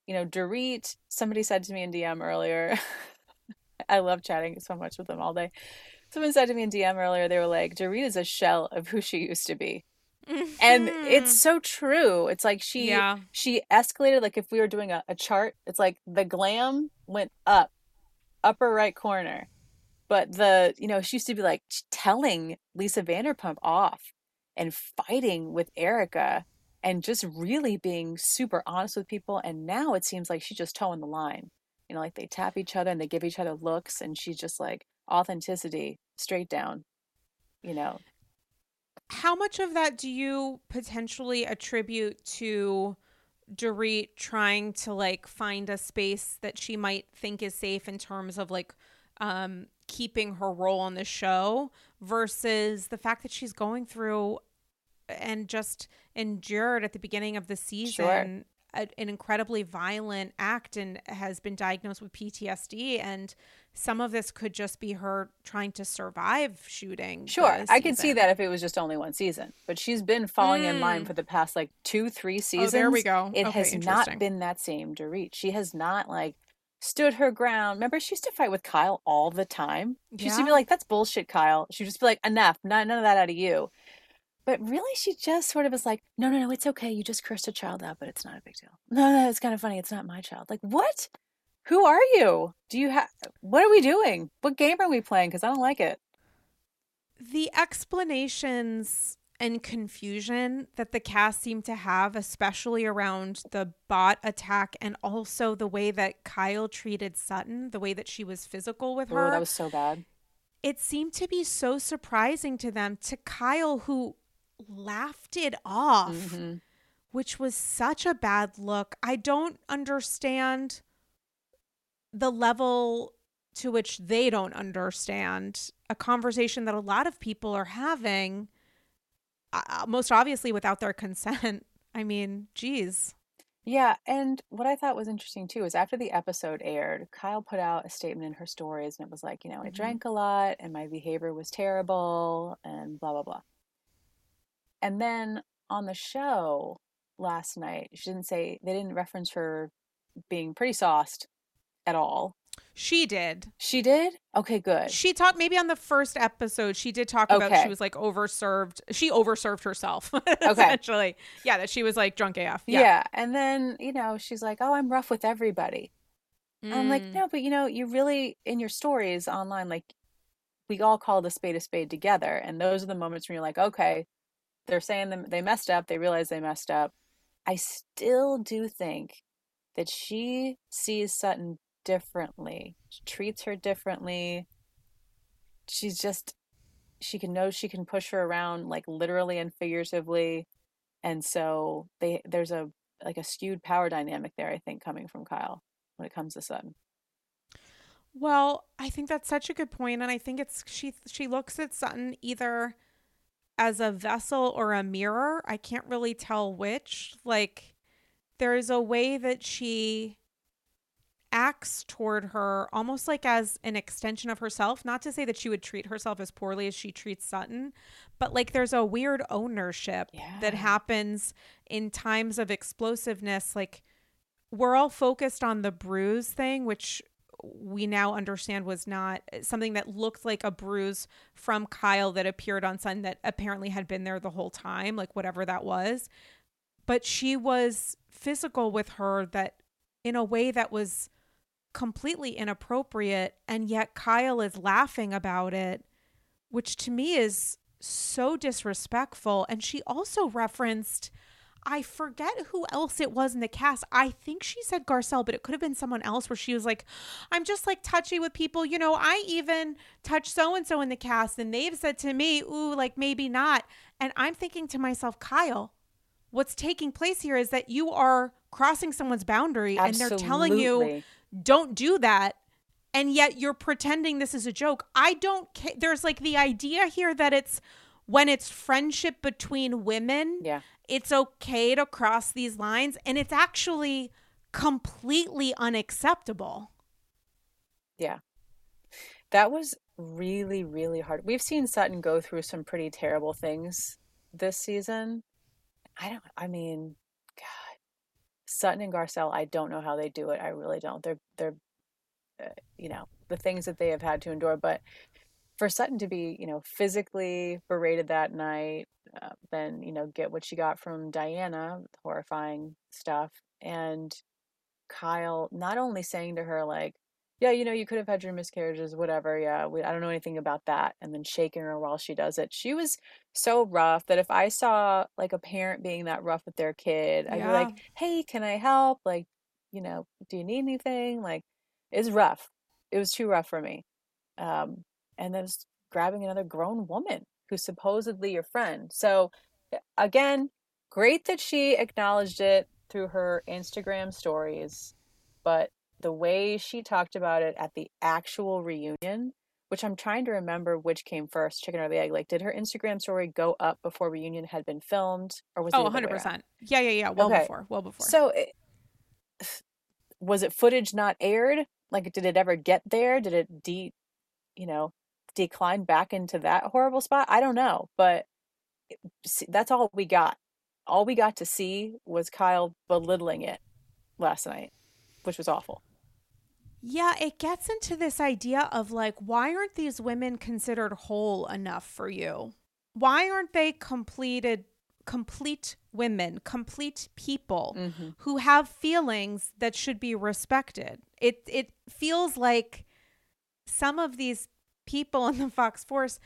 you know, Dorit, somebody said to me in DM earlier, I love chatting so much with them all day. Someone said to me in DM earlier, they were like, Dorit is a shell of who she used to be. And it's mm-hmm. so true. It's like she yeah. she escalated like if we were doing a, a chart, it's like the glam went up, upper right corner. But the, you know, she used to be like telling Lisa Vanderpump off and fighting with Erika and just really being super honest with people. And now it seems like she's just toeing the line. You know, like they tap each other and they give each other looks, and she's just like authenticity straight down, you know. How much of that do you potentially attribute to Dorit trying to like find a space that she might think is safe in terms of like um, keeping her role on the show versus the fact that she's going through and just endured at the beginning of the season sure. A, an incredibly violent act and has been diagnosed with PTSD and some of this could just be her trying to survive shooting. Sure, I could see that if it was just only one season, but she's been falling mm. in line mm. for the past like two, three seasons. Oh, there we go. It okay, has not been that same Dorit. She has not like stood her ground. Remember, she used to fight with Kyle all the time. She yeah. used to be like, "That's bullshit, Kyle." She'd just be like, "Enough, not none of that out of you." But really, she just sort of is like, "No, no, no, it's okay. You just cursed a child out, but it's not a big deal." No, no, it's kind of funny. It's not my child. Like what? Who are you? Do you have what are we doing? What game are we playing? Because I don't like it. The explanations and confusion that the cast seemed to have, especially around the bot attack and also the way that Kyle treated Sutton, the way that she was physical with her. Oh, that was so bad. It seemed to be so surprising to them, to Kyle, who laughed it off, mm-hmm. which was such a bad look. I don't understand the level to which they don't understand a conversation that a lot of people are having, uh, uh most obviously without their consent. I mean, geez. Yeah, and what I thought was interesting too is after the episode aired, Kyle put out a statement in her stories and it was like, you know, I mm-hmm. drank a lot and my behavior was terrible and blah blah blah. And then on the show last night, she didn't say they didn't reference her being pretty sauced at all. She did. She did? Okay, good. She talked maybe on the first episode. She did talk about she was like overserved. She overserved herself. okay. essentially, yeah, that she was like drunk AF. yeah. Yeah, And then, you know, she's like, oh, I'm rough with everybody. I'm like, Mm. no, but you know, you really, in your stories online, like, we all call the spade a spade together. And those are the moments when you're like, okay, they're saying they messed up. They realize they messed up. I still do think that she sees Sutton differently, she treats her differently. She's just, she can know she can push her around like literally and figuratively. And so they, there's a, like a skewed power dynamic there, I think, coming from Kyle when it comes to Sutton. Well, I think that's such a good point, and I think it's she she looks at Sutton either as a vessel or a mirror. I can't really tell which. Like there's a way that she acts toward her almost like as an extension of herself. Not to say that she would treat herself as poorly as she treats Sutton, but like there's a weird ownership that happens in times of explosiveness. Like we're all focused on the bruise thing, which we now understand was not eh, something that looked like a bruise from Kyle that appeared on Sun that apparently had been there the whole time, like whatever that was. But she was physical with her that in a way that was completely inappropriate. And yet Kyle is laughing about it, which to me is so disrespectful. And she also referenced I forget who else it was in the cast. I think she said Garcelle, but it could have been someone else where she was like, I'm just like touchy with people. You know, I even touched so and so in the cast, and they've said to me, Ooh, like maybe not. And I'm thinking to myself, Kyle, what's taking place here is that you are crossing someone's boundary and they're telling you, don't do that. And yet you're pretending this is a joke. I don't care. There's like the idea here that it's when it's friendship between women Yeah. It's okay to cross these lines and it's actually completely unacceptable. Yeah. That was really, really hard. We've seen Sutton go through some pretty terrible things this season. I don't, I mean, God, Sutton and Garcelle, I don't know how they do it. I really don't. They're, they're, uh, you know, the things that they have had to endure. But for Sutton to be, you know, physically berated that night, uh, then, you know, get what she got from Diana, horrifying stuff, and Kyle not only saying to her, like, yeah, you know, you could have had your miscarriages, whatever. Yeah, we, I don't know anything about that. And then shaking her while she does it. She was so rough that if I saw like a parent being that rough with their kid, I'd be like, hey, can I help? Like, you know, do you need anything? Like, it's rough. It was too rough for me. Um, and then grabbing another grown woman who's supposedly your friend. So, again, great that she acknowledged it through her Instagram stories, but the way she talked about it at the actual reunion, which I'm trying to remember which came first, chicken or the egg. Like, did her Instagram story go up before reunion had been filmed, or was it Oh, the other way 100%. Yeah, yeah, yeah. Well Okay. before. Well before. So, it, was it footage not aired? Like, did it ever get there? Did it de, you know, decline back into that horrible spot? I don't know, but that's all we got. All we got to see was Kyle belittling it last night, which was awful. yeah, it gets into this idea of like, why aren't these women considered whole enough for you? Why aren't they completed, complete women, complete people? Mm-hmm. who have feelings that should be respected. It it feels like some of these people in the Fox Force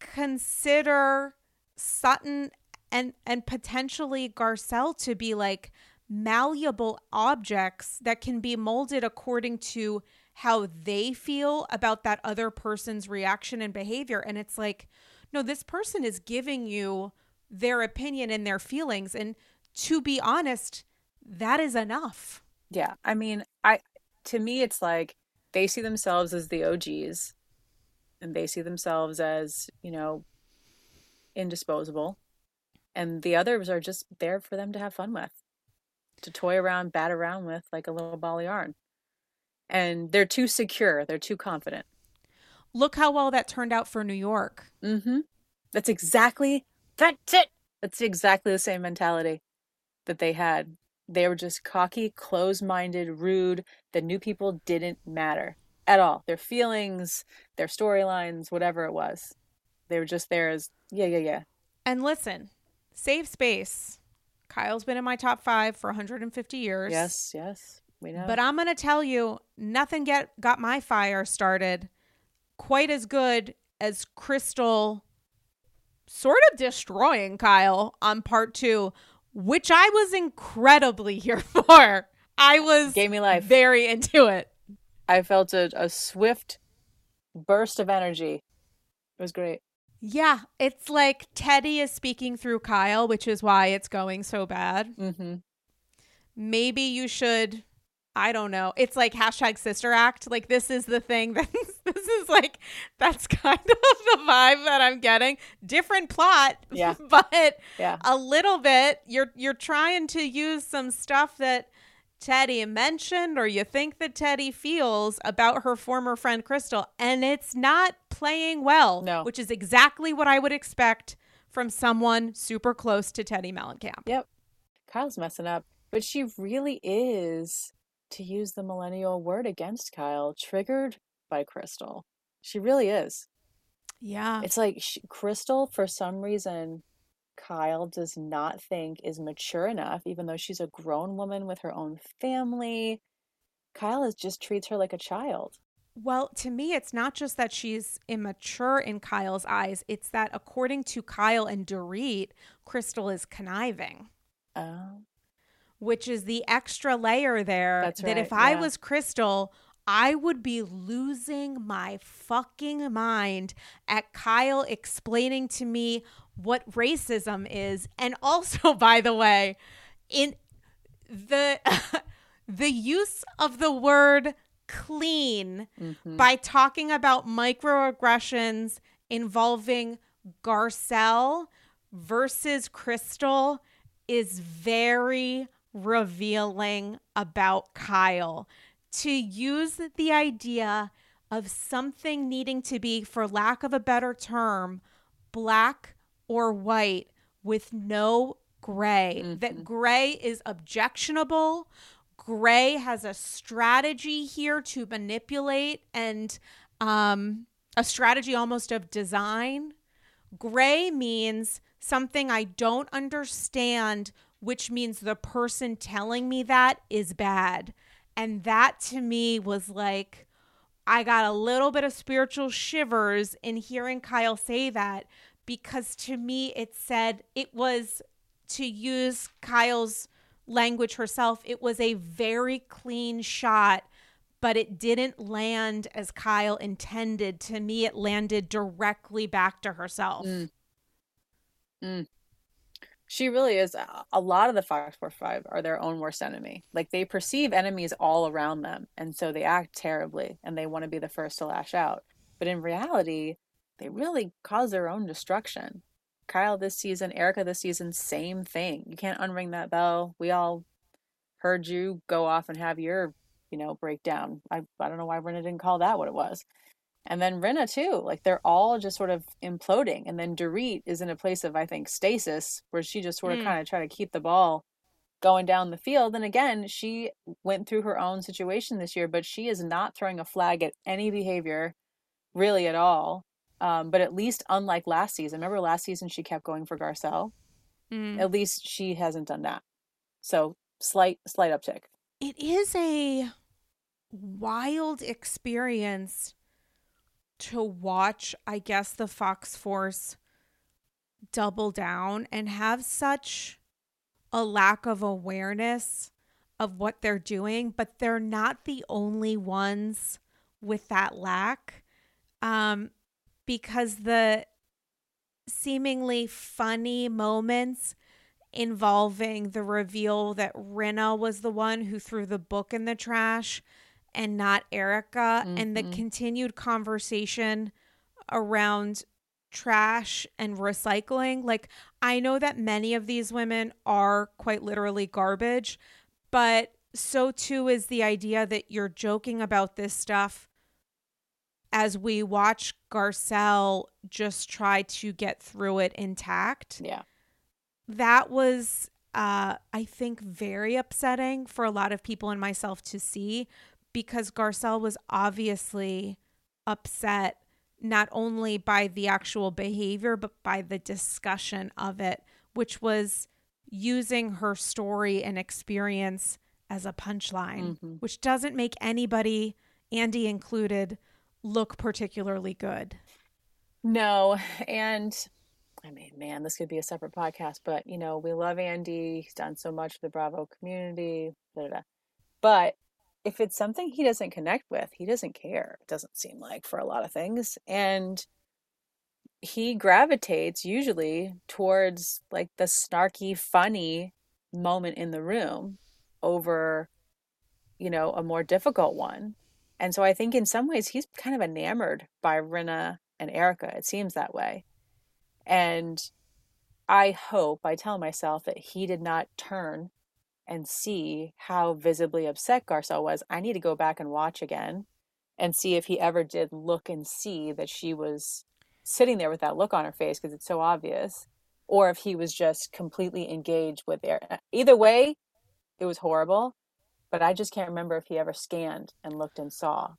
consider Sutton and and potentially Garcelle to be like malleable objects that can be molded according to how they feel about that other person's reaction and behavior. And it's like no this person is giving you their opinion and their feelings. And to be honest that is enough. Yeah, I mean, I to me it's like they see themselves as the OGs and they see themselves as, you know, indisposable. And the others are just there for them to have fun with, to toy around, bat around with like a little ball of yarn. And they're too secure, they're too confident. look how well that turned out for New York Mm-hmm. That's exactly that's it. That's exactly the same mentality that they had. They were just cocky, closed-minded, rude. The new people didn't matter at all. Their feelings, their storylines, whatever it was. They were just there as, yeah, yeah, yeah. And listen, save Space. Kyle's been in my top five for 150 years. Yes, yes. We know. But I'm going to tell you, nothing get got my fire started quite as good as Crystal sort of destroying Kyle on part two, which I was incredibly here for. I was Gave me life. very into it. I felt a, a swift burst of energy. It was great. Yeah, it's like Teddi is speaking through Kyle, which is why it's going so bad. Mm-hmm. Maybe you should I don't know. It's like hashtag sister act. Like this is the thing that this is like that's kind of the vibe that I'm getting. Different plot, Yeah. but Yeah. a little bit. You're you're trying to use some stuff that Teddi mentioned or you think that Teddi feels about her former friend Crystal, and it's not playing well. No. Which is exactly what I would expect from someone super close to Teddi Mellencamp. Yep. Kyle's messing up, but she really is, to use the millennial word against Kyle, triggered by Crystal. She really is. Yeah. It's like she, Crystal, for some reason, Kyle does not think is mature enough, even though she's a grown woman with her own family. Kyle is just treats her like a child. Well, to me, it's not just that she's immature in Kyle's eyes. It's that according to Kyle and Dorit, Crystal is conniving, Oh, which is the extra layer there. That's that if right, I was Crystal, I would be losing my fucking mind at Kyle explaining to me what racism is. And also, by the way, in the the use of the word clean mhm. by talking about microaggressions involving Garcelle versus Crystal is very revealing about Kyle. To use the idea of something needing to be, for lack of a better term, black or white with no gray, that gray is objectionable. Gray has a strategy here to manipulate and um, a strategy almost of design. Gray means something I don't understand, which means the person telling me that is bad. And that to me was like, I got a little bit of spiritual shivers in hearing Kyle say that because to me it said it was to use Kyle's language herself, it was a very clean shot, but it didn't land as Kyle intended. To me, it landed directly back to herself. Mm. She really is. A- A lot of the Fox Five are their own worst enemy. Like they perceive enemies all around them, and so they act terribly, and they want to be the first to lash out. But in reality, they really cause their own destruction. Kyle this season, Erika this season, same thing. You can't unring that bell. We all heard you go off and have your, you know, breakdown. I I don't know why Rinna didn't call that what it was. And then Rinna too. Like they're all just sort of imploding. And then Dorit is in a place of, I think, stasis where she just sort of Mm. kind of try to keep the ball going down the field. And again, she went through her own situation this year, but she is not throwing a flag at any behavior really at all. Um, but at least unlike last season, remember last season she kept going for Garcelle? Mm. At least she hasn't done that. So slight, slight uptick. It is a wild experience to watch, I guess, the Fox Force double down and have such a lack of awareness of what they're doing, but they're not the only ones with that lack. Um, because the seemingly funny moments involving the reveal that Rinna was the one who threw the book in the trash and not Erika, and the Mhm. continued conversation around trash and recycling. Like, I know that many of these women are quite literally garbage, but so too is the idea that you're joking about this stuff as we watch Garcelle just try to get through it intact Yeah. that was uh i think very upsetting for a lot of people and myself to see because Garcelle was obviously upset not only by the actual behavior, but by the discussion of it, which was using her story and experience as a punchline, mm-hmm. which doesn't make anybody, Andy included, look particularly good. No. And I mean, man, this could be a separate podcast, but you know, we love Andy. He's done so much for the Bravo community. Da, da, da. But if it's something he doesn't connect with, he doesn't care. It doesn't seem like for a lot of things. And he gravitates usually towards like the snarky, funny moment in the room over, you know, a more difficult one. And so I think in some ways he's kind of enamored by Rinna and Erika. It seems that way. And I hope, I tell myself that he did not turn and see how visibly upset Garcelle was. I need to go back and watch again and see if he ever did look and see that she was sitting there with that look on her face because it's so obvious, or if he was just completely engaged with Erika. Either way, it was horrible, but I just can't remember if he ever scanned and looked and saw.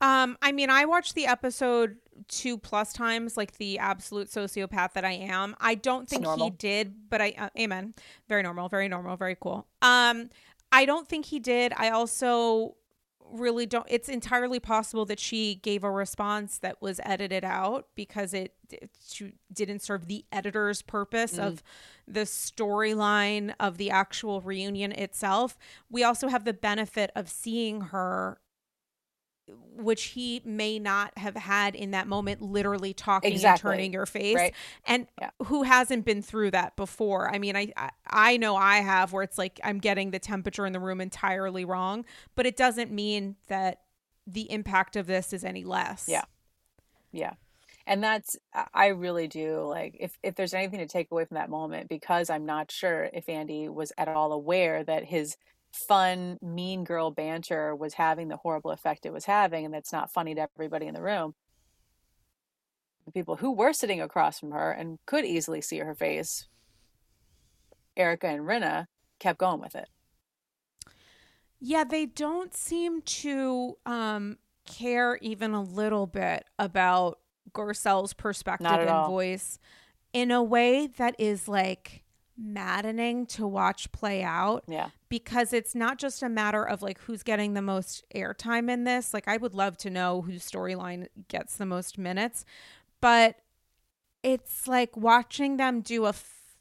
Um, I mean, I watched the episode two plus times, like the absolute sociopath that I am. I don't think he did, but I, uh, amen. Very normal, very normal, very cool. Um, I don't think he did. I also really don't it's entirely possible that she gave a response that was edited out because it, it didn't serve the editor's purpose mm. of the storyline of the actual reunion itself we also have the benefit of seeing her which he may not have had in that moment literally talking exactly. and turning your face right. and yeah. who hasn't been through that before i mean I, I i know i have where it's like i'm getting the temperature in the room entirely wrong but it doesn't mean that the impact of this is any less yeah yeah and that's i really do like if if there's anything to take away from that moment because i'm not sure if andy was at all aware that his fun mean girl banter was having the horrible effect it was having and that's not funny to everybody in the room the people who were sitting across from her and could easily see her face erika and rinna kept going with it yeah they don't seem to um, care even a little bit about garcelle's perspective and all. voice in a way that is like maddening to watch play out. Yeah. Because it's not just a matter of like who's getting the most airtime in this. Like I would love to know whose storyline gets the most minutes, but it's like watching them do a f-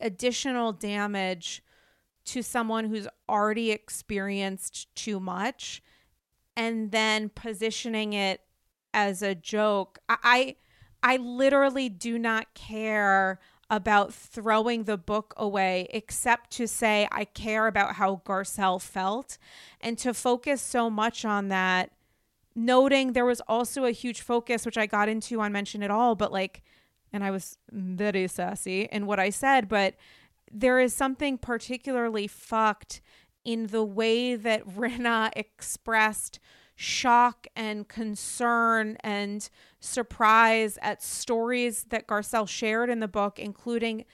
additional damage to someone who's already experienced too much and then positioning it as a joke. I I, I literally do not care about throwing the book away except to say I care about how Garcelle felt and to focus so much on that noting there was also a huge focus which I got into on mention it all but like and I was very sassy in what I said but there is something particularly fucked in the way that Rinna expressed shock and concern and surprise at stories that Garcelle shared in the book, including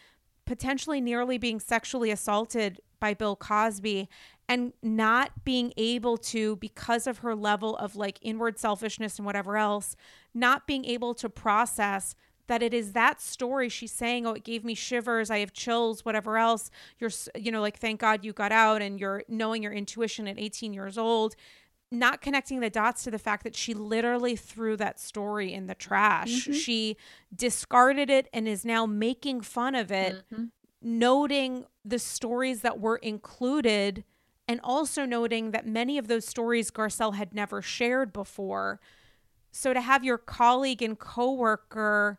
potentially nearly being sexually assaulted by Bill Cosby and not being able to, because of her level of like inward selfishness and whatever else, not being able to process that it is that story she's saying oh it gave me shivers i have chills whatever else. You're you know like thank god you got out and you're knowing your intuition at 18 years old not connecting the dots to the fact that she literally threw that story in the trash. Mm-hmm. She discarded it and is now making fun of it, mm-hmm. noting the stories that were included and also noting that many of those stories Garcelle had never shared before. So to have your colleague and coworker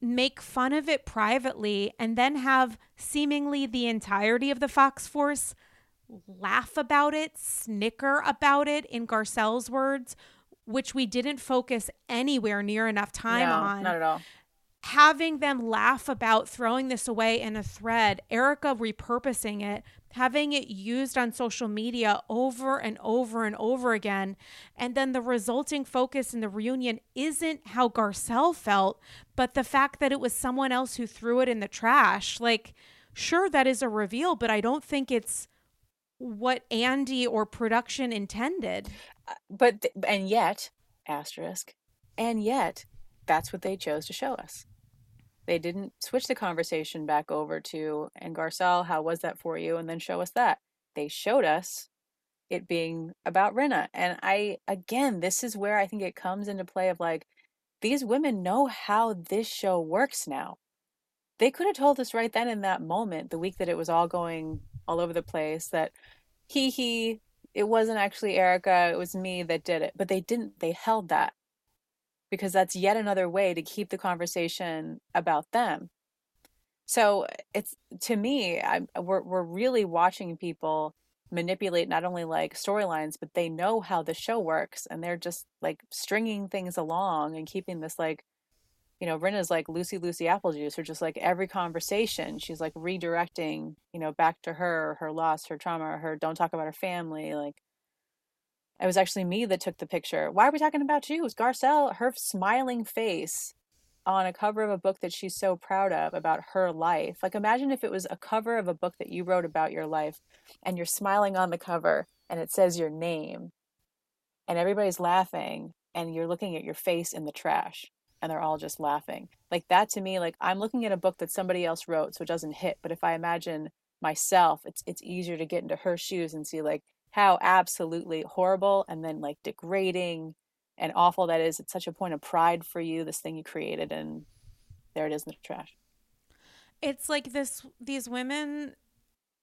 make fun of it privately and then have seemingly the entirety of the Fox Force laugh about it, snicker about it, in Garcelle's words, which we didn't focus anywhere near enough time no, on. Not at all. Having them laugh about throwing this away in a thread, Erika repurposing it, having it used on social media over and over and over again. And then the resulting focus in the reunion isn't how Garcelle felt, but the fact that it was someone else who threw it in the trash. Like, sure, that is a reveal, but I don't think it's what Andy or production intended. Uh, but and yet, asterisk, and yet, that's what they chose to show us. They didn't switch the conversation back over to and Garcelle, how was that for you? And then show us that. They showed us it being about Rinna. And I again, this is where I think it comes into play of like these women know how this show works now. They could have told us right then in that moment, the week that it was all going all over the place, that he he it wasn't actually Erika, it was me that did it. But they didn't they held that because that's yet another way to keep the conversation about them. So it's to me, I'm, we're we're really watching people manipulate not only like storylines, but they know how the show works, and they're just like stringing things along and keeping this like, you know, Rinna's like Lucy Lucy Applejuice, or just like every conversation, she's like redirecting, you know, back to her, her loss, her trauma, her don't talk about her family, like it was actually me that took the picture. Why are we talking about you? It was Garcelle, her smiling face on a cover of a book that she's so proud of about her life. Like imagine if it was a cover of a book that you wrote about your life and you're smiling on the cover and it says your name and everybody's laughing and you're looking at your face in the trash and they're all just laughing. Like that to me like I'm looking at a book that somebody else wrote so it doesn't hit, but if I imagine myself, it's it's easier to get into her shoes and see like how absolutely horrible and then like degrading and awful that is. It's such a point of pride for you, this thing you created, and there it is in the trash. It's like this these women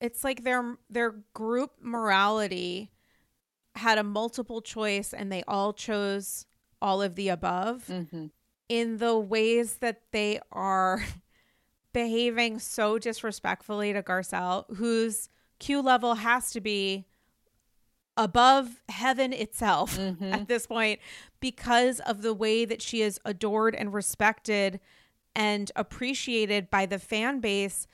it's like their their group morality had a multiple choice and they all chose all of the above mm-hmm. In the ways that they are behaving so disrespectfully to Garcelle, whose Q level has to be above heaven itself mm-hmm. at this point because of the way that she is adored and respected and appreciated by the fan base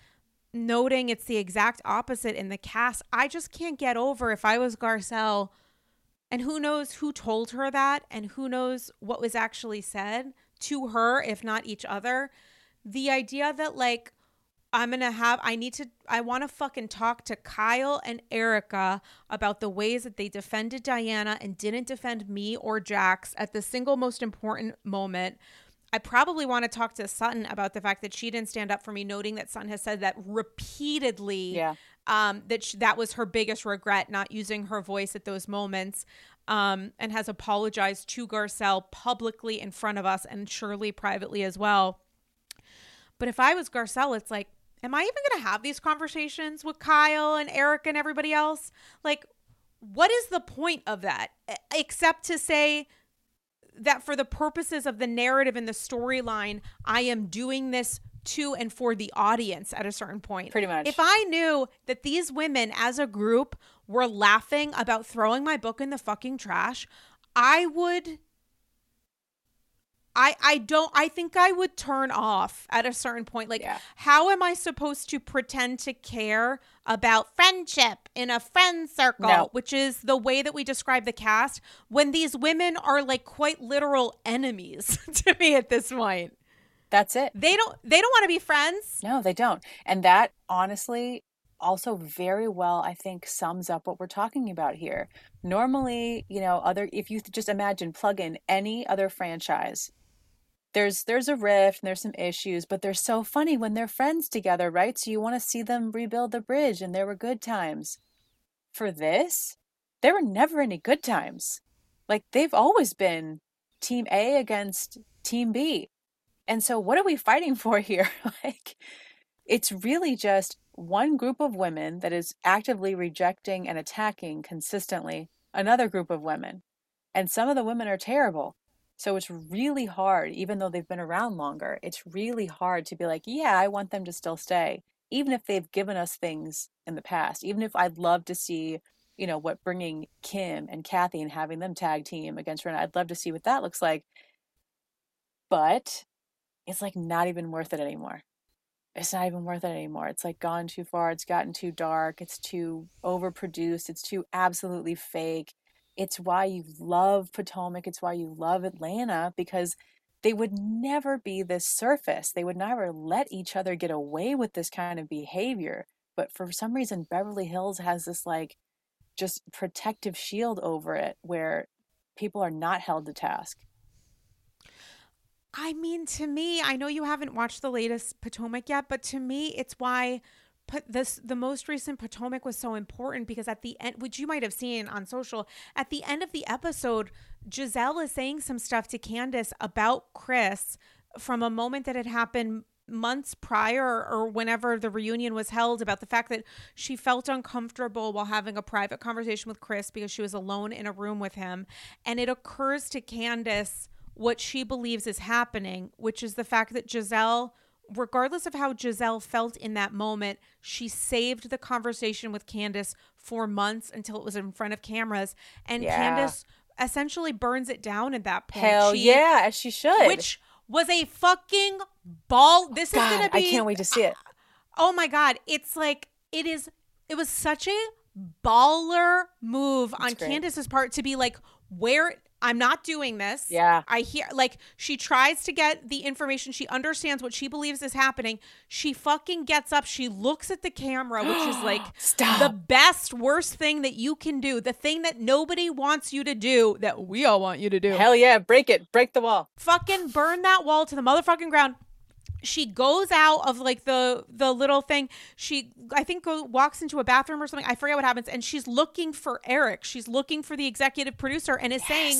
noting it's the exact opposite in the cast i just can't get over if i was garcelle and who knows who told her that and who knows what was actually said to her if not each other the idea that like I'm going to have, I need to, I want to fucking talk to Kyle and Erika about the ways that they defended Diana and didn't defend me or Jax at the single most important moment. I probably want to talk to Sutton about the fact that she didn't stand up for me, noting that Sutton has said that repeatedly. Yeah. Um, that she, that was her biggest regret, not using her voice at those moments, um, and has apologized to Garcelle publicly in front of us and surely privately as well. But if I was Garcelle, it's like am I even going to have these conversations with Kyle and Eric and everybody else? Like, what is the point of that? Except to say that for the purposes of the narrative and the storyline, I am doing this to and for the audience at a certain point. Pretty much. If I knew that these women as a group were laughing about throwing my book in the fucking trash, I would I I don't I think I would turn off at a certain point like yeah. how am I supposed to pretend to care about friendship in a friend circle no. which is the way that we describe the cast when these women are like quite literal enemies to me at this point that's it. They don't they don't want to be friends. No they don't. And that honestly also very well i think sums up what we're talking about here. Normally you know other if you just imagine plug in any other franchise there's there's a rift and there's some issues but they're so funny when they're friends together right? So you want to see them rebuild the bridge and there were good times. For this there were never any good times. Like they've always been team a against team b and so what are we fighting for here? Like it's really just one group of women that is actively rejecting and attacking consistently another group of women. And some of the women are terrible. So it's really hard, even though they've been around longer, it's really hard to be like, yeah, I want them to still stay, even if they've given us things in the past, even if I'd love to see, you know, what bringing Kim and Kathy and having them tag team against Rinna, I'd love to see what that looks like. But it's like not even worth it anymore. It's not even worth it anymore. It's like gone too far. It's gotten too dark. It's too overproduced. It's too absolutely fake it's why you love Potomac. It's why you love Atlanta because they would never be this surface. They would never let each other get away with this kind of behavior. But for some reason, Beverly Hills has this like just protective shield over it where people are not held to task. I mean, to me, I know you haven't watched the latest Potomac yet, but to me, it's why this the most recent Potomac was so important because at the end, which you might have seen on social, at the end of the episode, Gizelle is saying some stuff to Candiace about Chris from a moment that had happened months prior or whenever the reunion was held about the fact that she felt uncomfortable while having a private conversation with Chris because she was alone in a room with him. And it occurs to Candiace what she believes is happening, which is the fact that Gizelle, regardless of how Gizelle felt in that moment, she saved the conversation with Candiace for months until it was in front of cameras. And Yeah. Candiace essentially burns it down at that point. Hell She- yeah, as she should. Which was a fucking ball. This is gonna be I can't wait to see it. Oh my god, it's like it is it was such a baller move on great. Candiace's part to be like where I'm not doing this. Yeah. I hear like she tries to get the information. She understands what she believes is happening. She fucking gets up. She looks at the camera, which is like Stop. the best worst thing that you can do. The thing that nobody wants you to do that we all want you to do Hell yeah, break it, break the wall. fucking burn that wall to the motherfucking ground she goes out of like the the little thing. She i think go, walks into a bathroom or something. I forget what happens. And she's looking for eric. She's looking for the executive producer and is saying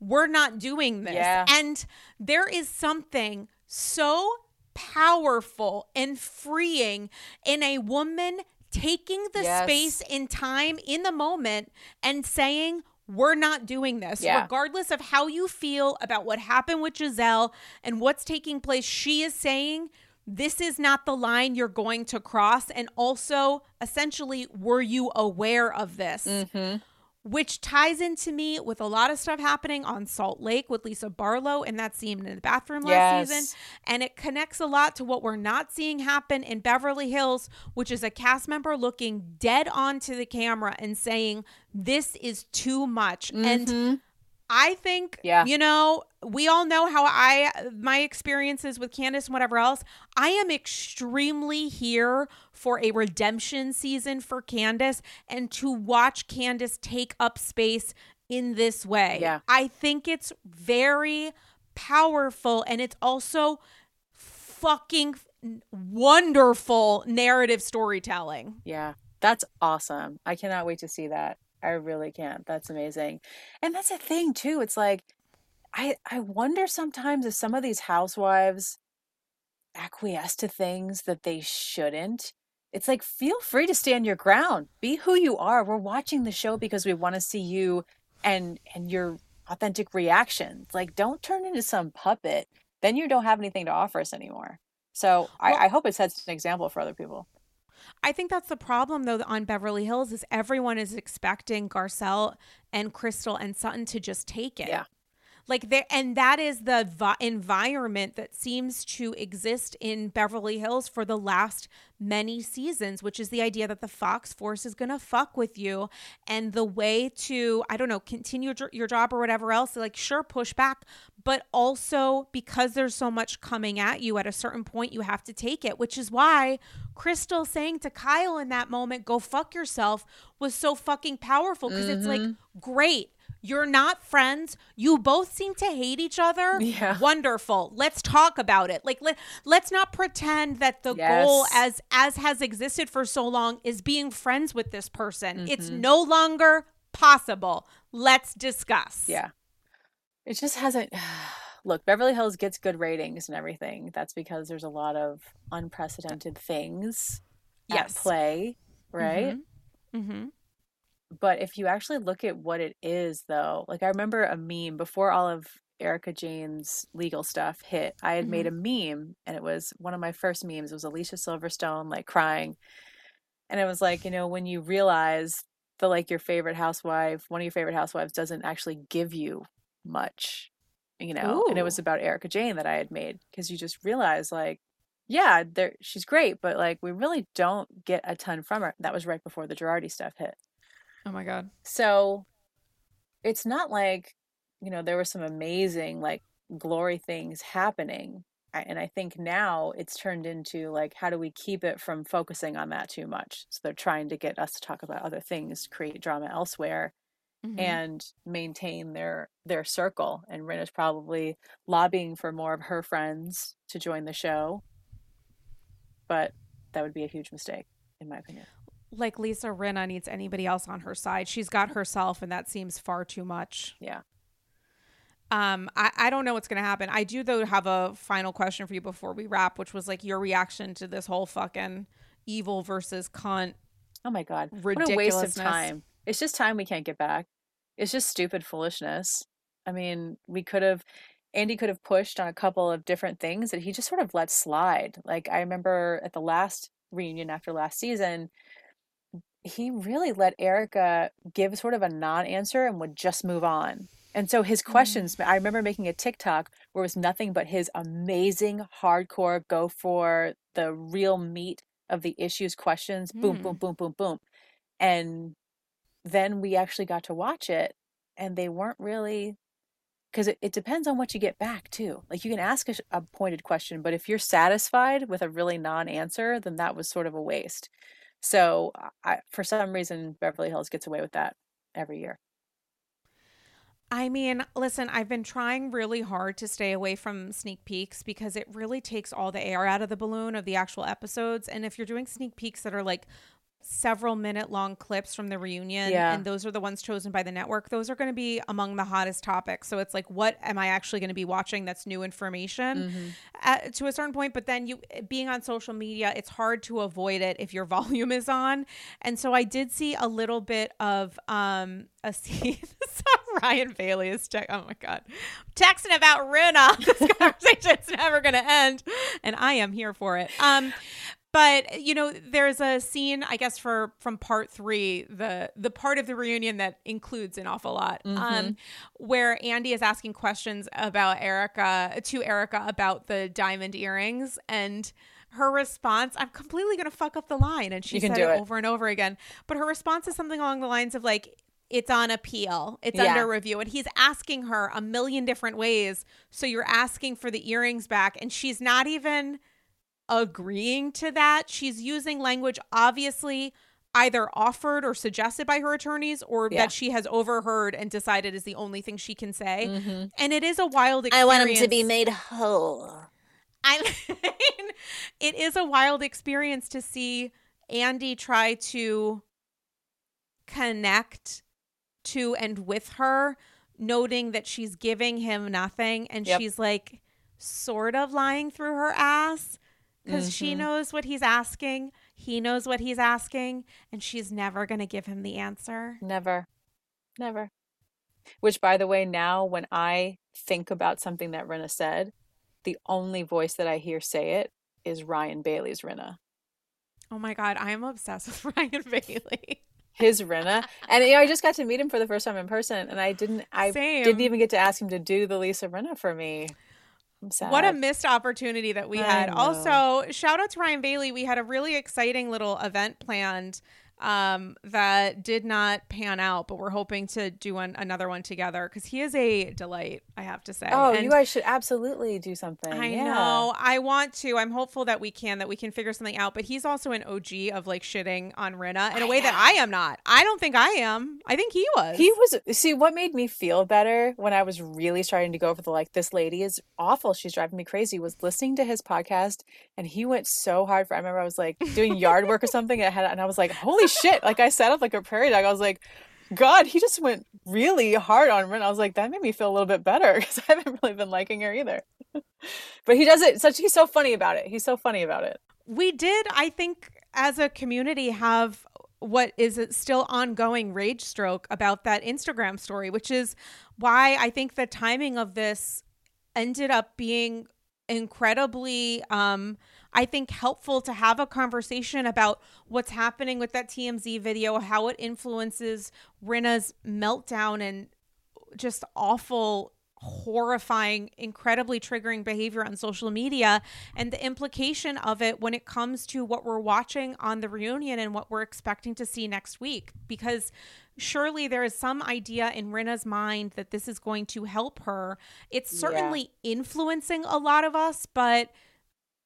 we're not doing this. Yeah. and there is something so powerful and freeing in a woman taking the Yes. space in time in the moment and saying we're not doing this Yeah. regardless of how you feel about what happened with Gizelle and what's taking place she is saying this is not the line you're going to cross and also essentially were you aware of this Mm-hmm. Which ties into me with a lot of stuff happening on Salt Lake with Lisa Barlow in that scene in the bathroom last Yes. season. And it connects a lot to what we're not seeing happen in Beverly Hills, which is a cast member looking dead onto the camera and saying, This is too much. And mm-hmm. I think, Yeah. you know, we all know how I, my experiences with Candiace and whatever else. I am extremely here for a redemption season for Candiace and to watch Candiace take up space in this way. Yeah. I think it's very powerful and it's also fucking wonderful narrative storytelling. Yeah, that's awesome. I cannot wait to see that. I really can't. That's amazing. And that's a thing too. It's like I I wonder sometimes if some of these housewives acquiesce to things that they shouldn't. It's like feel free to stand your ground. Be who you are. We're watching the show because we want to see you and and your authentic reactions. Like don't turn into some puppet. Then you don't have anything to offer us anymore. So Well- I, I hope it sets an example for other people. I think that's the problem though on Beverly Hills is everyone is expecting Garcelle and Crystal and Sutton to just take it. Yeah. Like there and that is the vi- environment that seems to exist in Beverly Hills for the last many seasons, which is the idea that the Fox force is going to fuck with you and the way to I don't know, continue your, your job or whatever else, like sure push back, but also because there's so much coming at you at a certain point you have to take it, which is why Crystal saying to Kyle in that moment, go fuck yourself was so fucking powerful because it's like, mm-hmm. great. You're not friends. You both seem to hate each other. Yeah. Wonderful. Let's talk about it. Like let let's not pretend that the goal as as has existed for so long is being friends with this person. It's Mm-hmm. no longer possible. Let's discuss. Yeah. It just hasn't. Look, Beverly Hills gets good ratings and everything. That's because there's a lot of unprecedented things Yes. at play, right? Mm-hmm. But if you actually look at what it is, though, like I remember a meme before all of Erika Jayne's legal stuff hit. I had made a mm-hmm. meme, and it was one of my first memes. It was Alicia Silverstone like crying, and it was like, you know, when you realize that like your favorite housewife, one of your favorite housewives, doesn't actually give you much, you know. And it was about Erika Jayne that I had made because you just realize like. Yeah, there she's great, but like we really don't get a ton from her. That was right before the Girardi stuff hit. Oh my god. So it's not like, you know, there were some amazing like glory things happening, and I think now it's turned into like, how do we keep it from focusing on that too much? So they're trying to get us to talk about other things, create drama elsewhere, mm-hmm. and maintain their their circle. And Rinna's probably lobbying for more of her friends to join the show, but that would be a huge mistake, in my opinion. Like Lisa Rinna needs anybody else on her side. She's got herself, and that seems far too much. Yeah. Um, I, I don't know what's gonna happen. I do though have a final question for you before we wrap, which was like your reaction to this whole fucking evil versus cunt. Oh my god, what a waste of time! It's just time we can't get back. It's just stupid foolishness. I mean, we could have. Andy could have pushed on a couple of different things that he just sort of let slide. Like I remember at the last reunion after last season, he really let Erika give sort of a non-answer and would just move on. And so his questions, mm. I remember making a TikTok where it was nothing but his amazing hardcore go for the real meat of the issues questions, mm. boom, boom, boom, boom, boom. And then we actually got to watch it and they weren't really because it, it depends on what you get back too like you can ask a, a pointed question but if you're satisfied with a really non-answer then that was sort of a waste so I, for some reason beverly hills gets away with that every year I mean, listen, I've been trying really hard to stay away from sneak peeks because it really takes all the air out of the balloon of the actual episodes. And if you're doing sneak peeks that are like several minute long clips from the reunion yeah. and those are the ones chosen by the network. Those are going to be among the hottest topics. So it's like what am i actually going to be watching that's new information? Mm-hmm. At, to a certain point but then you being on social media it's hard to avoid it if your volume is on. And so i did see a little bit of um a scene. Ryan bailey is te- oh my god. Texting about Rinna this conversation conversation's never going to end and i am here for it. Um but you know there's a scene i guess for from part three the the part of the reunion that includes an awful lot um, mm-hmm. um where andy is asking questions about erika to erika about the diamond earrings and her response i'm completely gonna fuck up the line and she said it, it over and over again but her response is something along the lines of like it's on appeal. It's yeah. under review. And he's asking her a million different ways. So you're asking for the earrings back. And she's not even agreeing to that. She's using language obviously either offered or suggested by her attorneys or yeah. that she has overheard and decided is the only thing she can say. Mm-hmm. And it is a wild experience. I want him to be made whole. I mean, it is a wild experience to see Andy try to connect to and with her, noting that she's giving him nothing and yep. she's like sort of lying through her ass because mm-hmm. she knows what he's asking. He knows what he's asking, and she's never going to give him the answer. Never. Never. Which, by the way, now when I think about something that Rinna said, the only voice that I hear say it is Ryan Bailey's Rinna. Oh my God, I am obsessed with Ryan Bailey. His Rinna. And you know, I just got to meet him for the first time in person and I didn't I Same. didn't even get to ask him to do the Lisa Rinna for me. What a missed opportunity that we had. Also, shout out to Ryan Bailey. We had a really exciting little event planned um, that did not pan out, but we're hoping to do one, another one together because he is a delight, I have to say. Oh, and you guys should absolutely do something. I yeah. know. I want to. I'm hopeful that we can, that we can figure something out. But he's also an OG of like shitting on Rinna in a way that I am not. I don't think I am. I think he was. He was. See, what made me feel better when I was really starting to go for the like, this lady is awful. She's driving me crazy was listening to his podcast and he went so hard for, I remember I was like doing yard work or something and I, had, and I was like, holy holy shit. Like I sat up like a prairie dog. I was like, God, he just went really hard on Rin. I was like, that made me feel a little bit better because I haven't really been liking her either. but he does it such he's so funny about it. He's so funny about it. We did, I think, as a community have what is still ongoing rage stroke about that Instagram story, which is why I think the timing of this ended up being incredibly um I think, helpful to have a conversation about what's happening with that TMZ video, how it influences Rinna's meltdown and just awful, horrifying, incredibly triggering behavior on social media and the implication of it when it comes to what we're watching on the reunion and what we're expecting to see next week. Because surely there is some idea in Rinna's mind that this is going to help her. It's certainly yeah. influencing a lot of us, but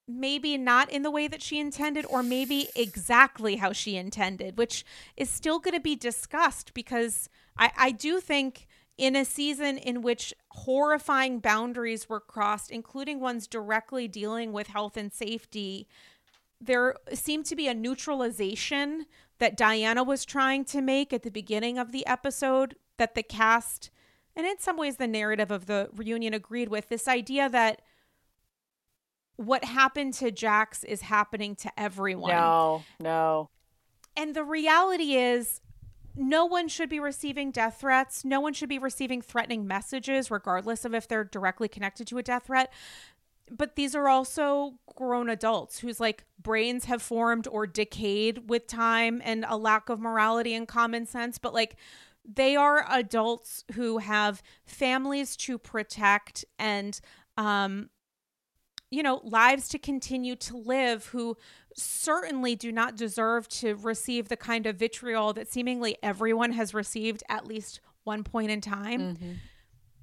maybe not in the way that she intended or maybe exactly how she intended which is still going to be discussed because I, I do think in a season in which horrifying boundaries were crossed including ones directly dealing with health and safety there seemed to be a neutralization that diana was trying to make at the beginning of the episode that the cast and in some ways the narrative of the reunion agreed with this idea that what happened to Jax is happening to everyone. No, no. And the reality is, no one should be receiving death threats. No one should be receiving threatening messages, regardless of if they're directly connected to a death threat. But these are also grown adults whose like brains have formed or decayed with time and a lack of morality and common sense. But like, they are adults who have families to protect and um, you know, lives to continue to live who certainly do not deserve to receive the kind of vitriol that seemingly everyone has received at least one point in time. Mm-hmm.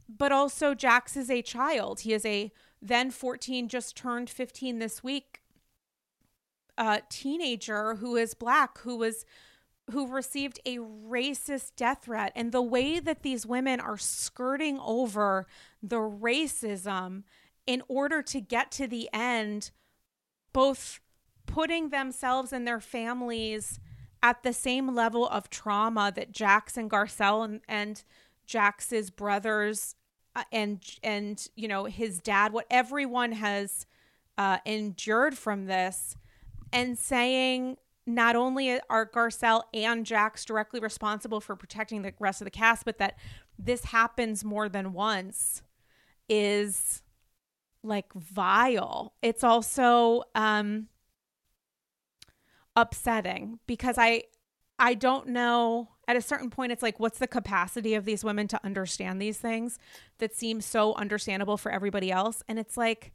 But also, Jax is a child. He is a then 14, just turned 15 this week, a teenager who is black, who was who received a racist death threat and the way that these women are skirting over the racism in order to get to the end, both putting themselves and their families at the same level of trauma that Jax and Garcelle and, and Jax's brothers uh, and and you know his dad, what everyone has uh, endured from this, and saying not only are Garcelle and Jax directly responsible for protecting the rest of the cast, but that this happens more than once is like vile. It's also um upsetting because I I don't know at a certain point it's like what's the capacity of these women to understand these things that seem so understandable for everybody else and it's like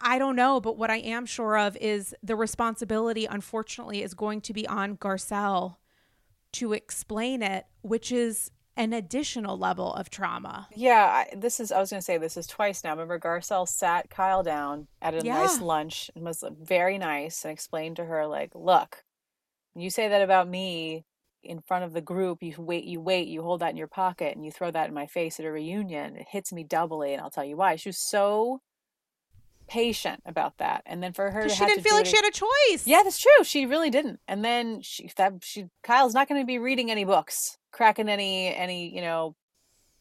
I don't know, but what I am sure of is the responsibility, unfortunately, is going to be on Garcelle to explain it, which is an additional level of trauma. Yeah, I, this is, I was going to say, this is twice now. Remember, Garcelle sat Kyle down at a yeah. nice lunch and was very nice and explained to her, like, look, you say that about me in front of the group, you wait, you wait, you hold that in your pocket and you throw that in my face at a reunion. It hits me doubly, and I'll tell you why. She was so patient about that and then for her to she didn't feel like it, she had a choice. Yeah that's true she really didn't and then she that she kyle's not going to be reading any books cracking any any you know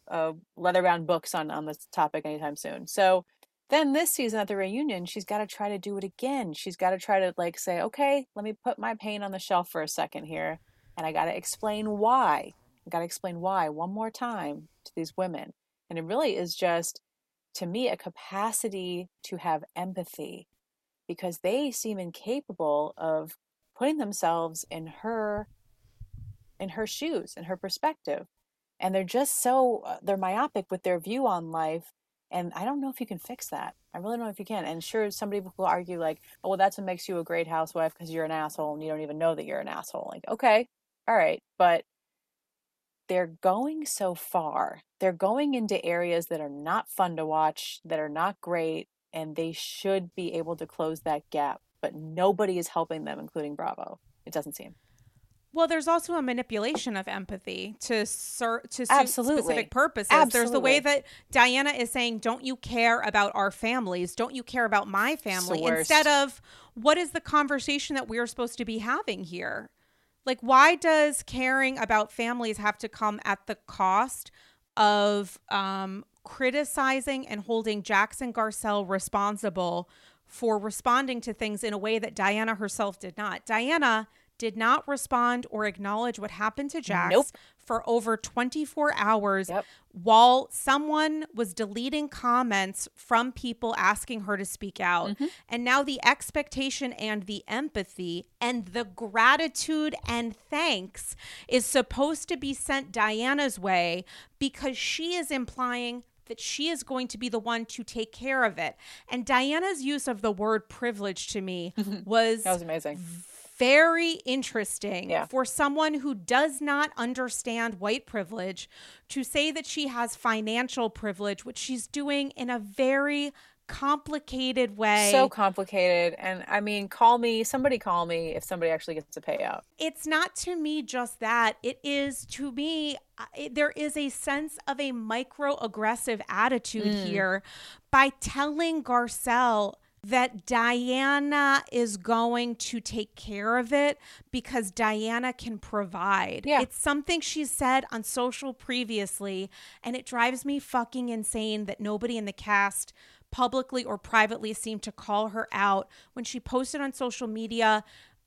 uh, leather bound books on on this topic anytime soon. So then this season at the reunion she's got to try to do it again. She's got to try to like say okay let me put my pain on the shelf for a second here and i got to explain why i got to explain why one more time to these women. And it really is just to me a capacity to have empathy because they seem incapable of putting themselves in her in her shoes in her perspective and they're just so uh, they're myopic with their view on life and i don't know if you can fix that. I really don't know if you can and sure somebody will argue like oh well that's what makes you a great housewife because you're an asshole and you don't even know that you're an asshole like okay all right but they're going so far. They're going into areas that are not fun to watch, that are not great, and they should be able to close that gap. But nobody is helping them, including Bravo. It doesn't seem. Well, there's also a manipulation of empathy to ser- to suit specific purposes. Absolutely. There's the way that Diana is saying, "Don't you care about our families? Don't you care about my family?" Instead of what is the conversation that we're supposed to be having here? Like, why does caring about families have to come at the cost of um, criticizing and holding Jax and Garcelle responsible for responding to things in a way that Diana herself did not? Diana did not respond or acknowledge what happened to Jax nope. for over 24 hours yep. while someone was deleting comments from people asking her to speak out. Mm-hmm. And now the expectation and the empathy and the gratitude and thanks is supposed to be sent Diana's way because she is implying that she is going to be the one to take care of it. And Diana's use of the word privilege to me was That was amazing. Very interesting Yeah. for someone who does not understand white privilege to say that she has financial privilege, which she's doing in a very complicated way. So complicated. And I mean, call me, somebody call me if somebody actually gets a payout. it's not to me just that. It is to me, uh, it, there is a sense of a microaggressive attitude Mm. here by telling Garcelle that Diana is going to take care of it because Diana can provide. Yeah. It's something she said on social previously, and it drives me fucking insane that nobody in the cast publicly or privately seemed to call her out when she posted on social media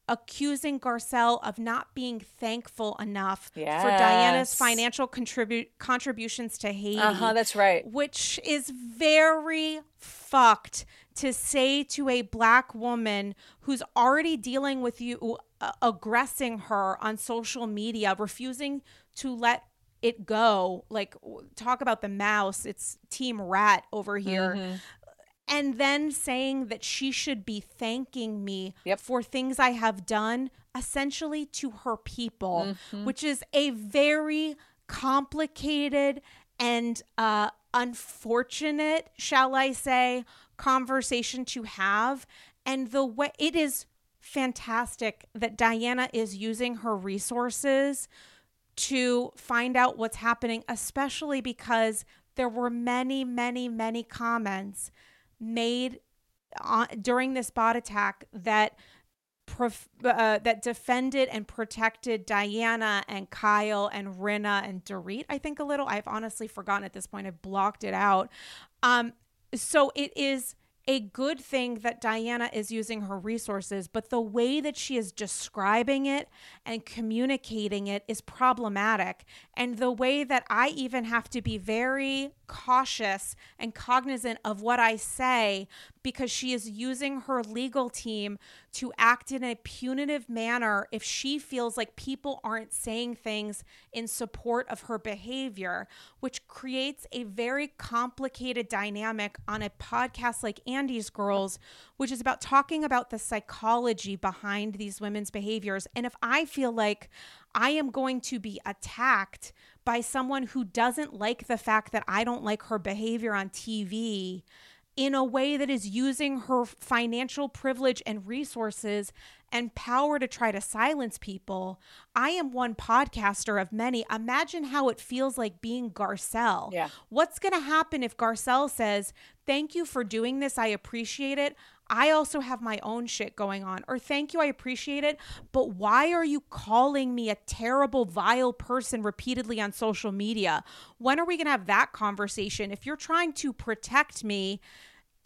accusing Garcelle of not being thankful enough for Diana's financial contribute contributions to Haiti Uh huh. That's right. which is very fucked to say to a black woman who's already dealing with you uh, aggressing her on social media refusing to let it go like talk about the mouse it's team rat over here Mm-hmm. and then saying that she should be thanking me Yep. for things I have done, essentially to her people, Mm-hmm. which is a very complicated and uh, unfortunate, shall I say, conversation to have. And the way it is fantastic that Diana is using her resources to find out what's happening, especially because there were many, many, many comments made on, during this bot attack that prof, uh, that defended and protected Diana and Kyle and Rinna and Dorit. I think a little. I've honestly forgotten at this point. I've blocked it out. Um, so it is a good thing that Diana is using her resources, but the way that she is describing it and communicating it is problematic. And the way that I even have to be very cautious and cognizant of what I say because she is using her legal team to act in a punitive manner if she feels like people aren't saying things in support of her behavior, which creates a very complicated dynamic on a podcast like Andy's Girls, which is about talking about the psychology behind these women's behaviors. And if I feel like I am going to be attacked by someone who doesn't like the fact that I don't like her behavior on TV in a way that is using her financial privilege and resources and power to try to silence people. I am one podcaster of many. Imagine how it feels like being Garcelle. Yeah. What's going to happen if Garcelle says, Thank you for doing this. I appreciate it. I also have my own shit going on. Or thank you, I appreciate it. But why are you calling me a terrible, vile person repeatedly on social media? When are we going to have that conversation? If you're trying to protect me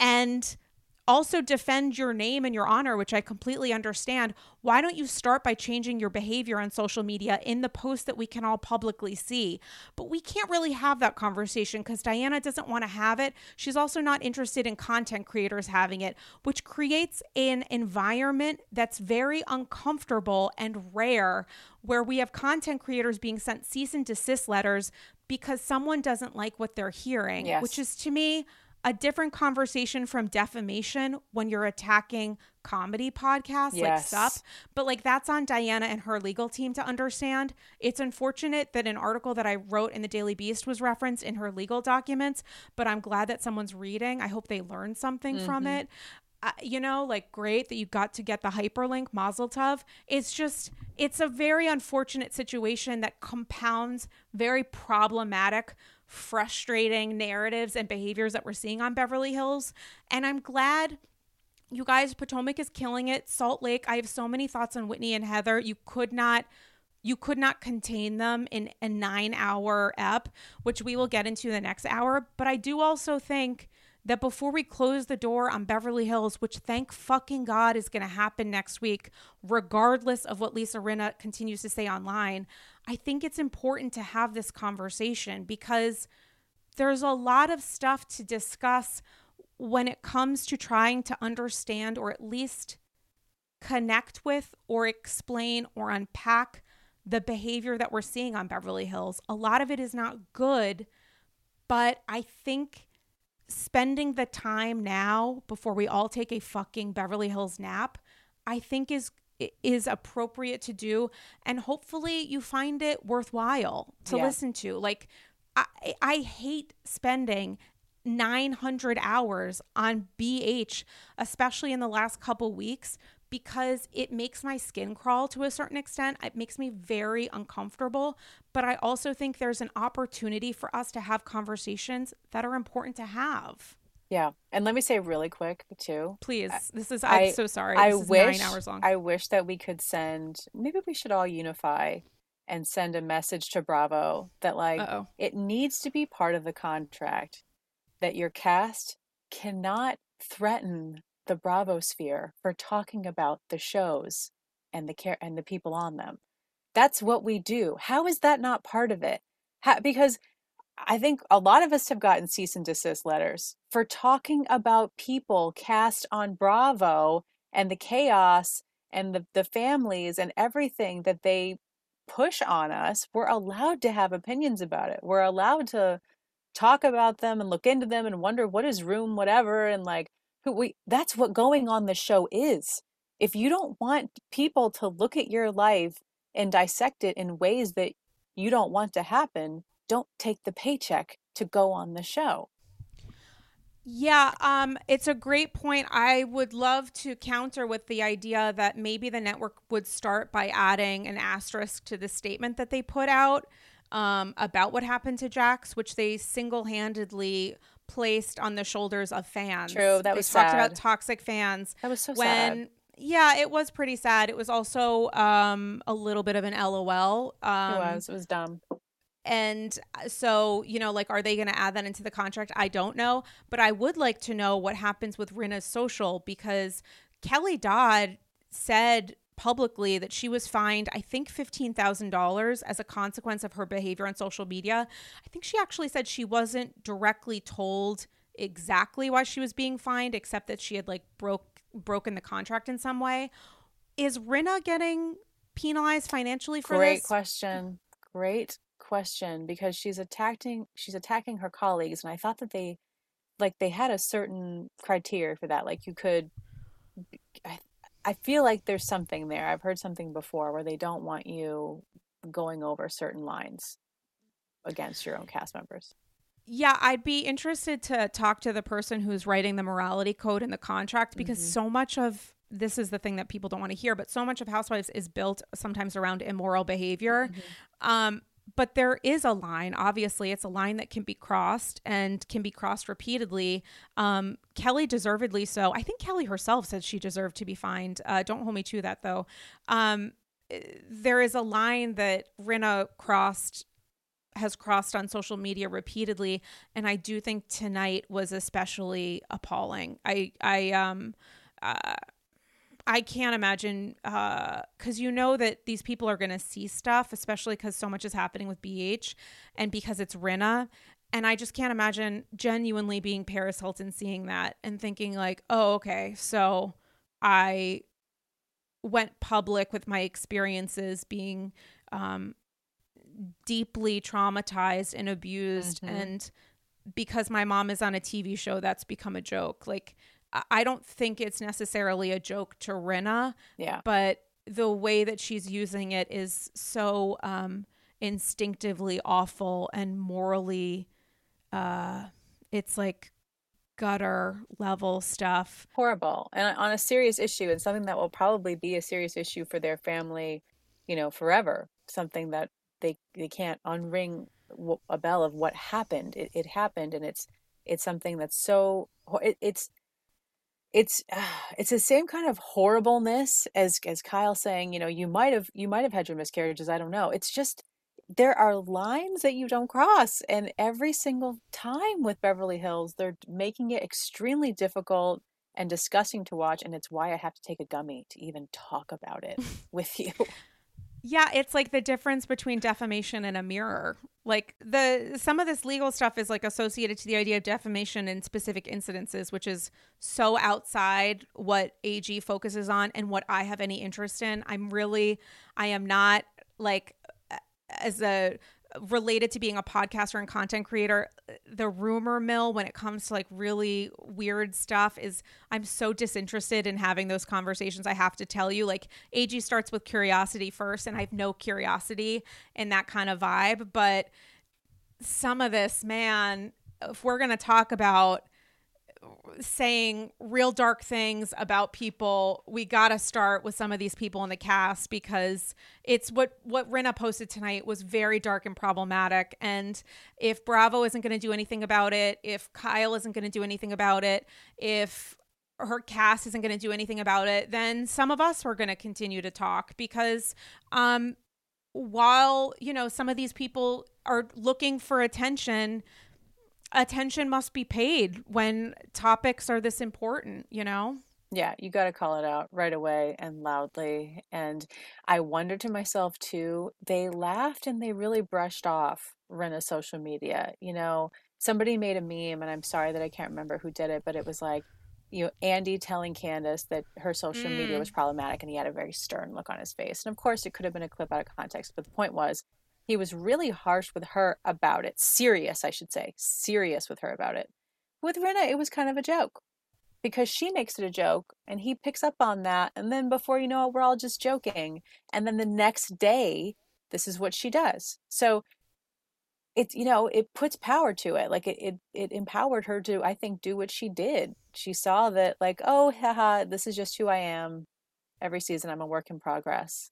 and also defend your name and your honor, which I completely understand. Why don't you start by changing your behavior on social media in the post that we can all publicly see? But we can't really have that conversation because Diana doesn't want to have it. She's also not interested in content creators having it, which creates an environment that's very uncomfortable and rare where we have content creators being sent cease and desist letters because someone doesn't like what they're hearing, Yes. which is to me a different conversation from defamation when you're attacking comedy podcasts like Yes. Sup. But like that's on Diana and her legal team to understand. It's unfortunate that an article that I wrote in the Daily Beast was referenced in her legal documents, but I'm glad that someone's reading. I hope they learn something from it. Uh, you know, like great that you got to get the hyperlink Mazel Tov. It's just, it's a very unfortunate situation that compounds very problematic, frustrating narratives and behaviors that we're seeing on Beverly Hills. And I'm glad you guys, Potomac is killing it. Salt Lake, I have so many thoughts on Whitney and Heather. You could not you could not contain them in a 9-hour ep, which we will get into the next hour, but I do also think that before we close the door on Beverly Hills, which thank fucking God is going to happen next week, regardless of what Lisa Rinna continues to say online, I think it's important to have this conversation because there's a lot of stuff to discuss when it comes to trying to understand or at least connect with or explain or unpack the behavior that we're seeing on Beverly Hills. A lot of it is not good, but I think spending the time now before we all take a fucking Beverly Hills nap, I think is is appropriate to do and hopefully you find it worthwhile to yeah. listen to. Like I I hate spending 900 hours on BH especially in the last couple weeks because it makes my skin crawl to a certain extent. It makes me very uncomfortable. But I also think there's an opportunity for us to have conversations that are important to have. Yeah. And let me say really quick too. Please. This is I'm I, so sorry. I wish nine hours long. I wish that we could send maybe we should all unify and send a message to Bravo that like Uh-oh. it needs to be part of the contract that your cast cannot threaten the Bravo sphere for talking about the shows and the care and the people on them. That's what we do. How is that not part of it? How, because I think a lot of us have gotten cease and desist letters for talking about people cast on Bravo and the chaos and the, the families and everything that they push on us. We're allowed to have opinions about it. We're allowed to talk about them and look into them and wonder what is room, whatever, and like who we that's what going on the show is. If you don't want people to look at your life and dissect it in ways that you don't want to happen, don't take the paycheck to go on the show. Yeah, um, it's a great point. I would love to counter with the idea that maybe the network would start by adding an asterisk to the statement that they put out um, about what happened to Jax, which they single handedly placed on the shoulders of fans. True, that they was talked sad. about toxic fans. That was so when, sad. Yeah, it was pretty sad. It was also um, a little bit of an LOL. Um, it was. It was dumb. And uh, so, you know, like, are they going to add that into the contract? I don't know. But I would like to know what happens with Rinna's social because Kelly Dodd said publicly that she was fined, I think, $15,000 as a consequence of her behavior on social media. I think she actually said she wasn't directly told exactly why she was being fined, except that she had like broke broken the contract in some way. Is Rinna getting penalized financially for Great this? Great question. Great question because she's attacking she's attacking her colleagues and I thought that they like they had a certain criteria for that like you could I, I feel like there's something there. I've heard something before where they don't want you going over certain lines against your own cast members. Yeah, I'd be interested to talk to the person who's writing the morality code in the contract because mm-hmm. so much of this is the thing that people don't want to hear, but so much of Housewives is built sometimes around immoral behavior. Mm-hmm. Um, but there is a line obviously it's a line that can be crossed and can be crossed repeatedly. Um, kelly deservedly so. I think kelly herself said she deserved to be fined. Uh, don't hold me to that though. Um, there is a line that rinna crossed has crossed on social media repeatedly and i do think tonight was especially appalling. I i um uh, I can't imagine because uh, you know that these people are going to see stuff, especially because so much is happening with BH and because it's Rinna. And I just can't imagine genuinely being Paris Hilton seeing that and thinking, like, oh, okay, so I went public with my experiences being um, deeply traumatized and abused. Mm-hmm. And because my mom is on a TV show, that's become a joke. Like, I don't think it's necessarily a joke to Rinna. Yeah. But the way that she's using it is so um, instinctively awful and morally, uh, it's like gutter level stuff. Horrible. And on a serious issue, and something that will probably be a serious issue for their family, you know, forever. Something that they they can't unring a bell of what happened. It, it happened, and it's it's something that's so it, it's it's it's the same kind of horribleness as as Kyle saying, you know, you might have you might have had your miscarriages, I don't know. It's just there are lines that you don't cross and every single time with Beverly Hills, they're making it extremely difficult and disgusting to watch and it's why I have to take a gummy to even talk about it with you. Yeah, it's like the difference between defamation and a mirror. Like the some of this legal stuff is like associated to the idea of defamation in specific incidences, which is so outside what AG focuses on and what I have any interest in. I'm really I am not like as a related to being a podcaster and content creator, the rumor mill when it comes to like really weird stuff is I'm so disinterested in having those conversations. I have to tell you, like AG starts with curiosity first, and I have no curiosity in that kind of vibe. But some of this, man, if we're gonna talk about saying real dark things about people, we got to start with some of these people in the cast because it's what what Rinna posted tonight was very dark and problematic. And if Bravo isn't going to do anything about it, if Kyle isn't going to do anything about it, if her cast isn't going to do anything about it, then some of us are going to continue to talk because um while, you know, some of these people are looking for attention, attention must be paid when topics are this important, you know? Yeah, you got to call it out right away and loudly. And I wonder to myself too, they laughed and they really brushed off Rinna's social media. You know, somebody made a meme, and I'm sorry that I can't remember who did it, but it was like, you know, Andy telling Candiace that her social mm. media was problematic and he had a very stern look on his face. And of course, it could have been a clip out of context, but the point was he was really harsh with her about it. Serious, I should say. Serious with her about it. With Rinna, it was kind of a joke because she makes it a joke and he picks up on that. And then before you know it, we're all just joking. And then the next day, this is what she does. So it you know it puts power to it like it, it it empowered her to i think do what she did she saw that like oh haha this is just who i am every season i'm a work in progress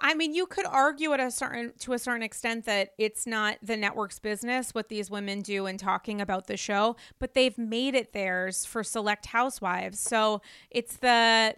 I mean, you could argue at a certain to a certain extent that it's not the network's business what these women do in talking about the show, but they've made it theirs for select housewives. So it's the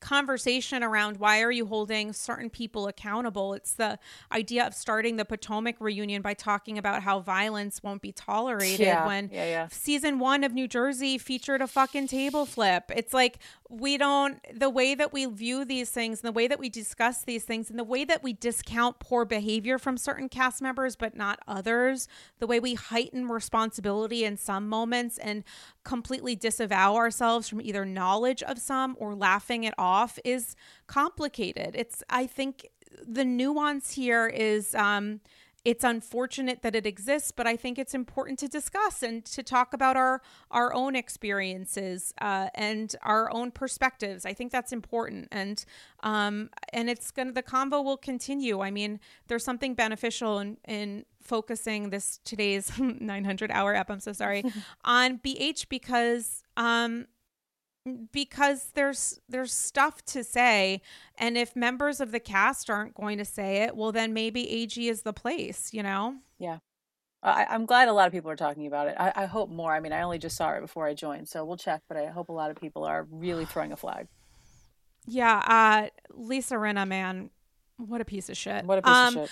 conversation around why are you holding certain people accountable it's the idea of starting the potomac reunion by talking about how violence won't be tolerated yeah, when yeah, yeah. season one of new jersey featured a fucking table flip it's like we don't the way that we view these things and the way that we discuss these things and the way that we discount poor behavior from certain cast members but not others the way we heighten responsibility in some moments and completely disavow ourselves from either knowledge of some or laughing it off is complicated. It's, I think, the nuance here is um, it's unfortunate that it exists, but I think it's important to discuss and to talk about our our own experiences uh, and our own perspectives. I think that's important, and um, and it's gonna the convo will continue. I mean, there's something beneficial in in focusing this today's 900 hour ep i'm so sorry on bh because um because there's there's stuff to say and if members of the cast aren't going to say it well then maybe ag is the place you know? Yeah. I, i'm glad a lot of people are talking about it. I, I hope more. I mean i only just saw it before i joined so we'll check but i hope a lot of people are really throwing a flag. Yeah uh lisa rinna man what a piece of shit. What a piece um, of shit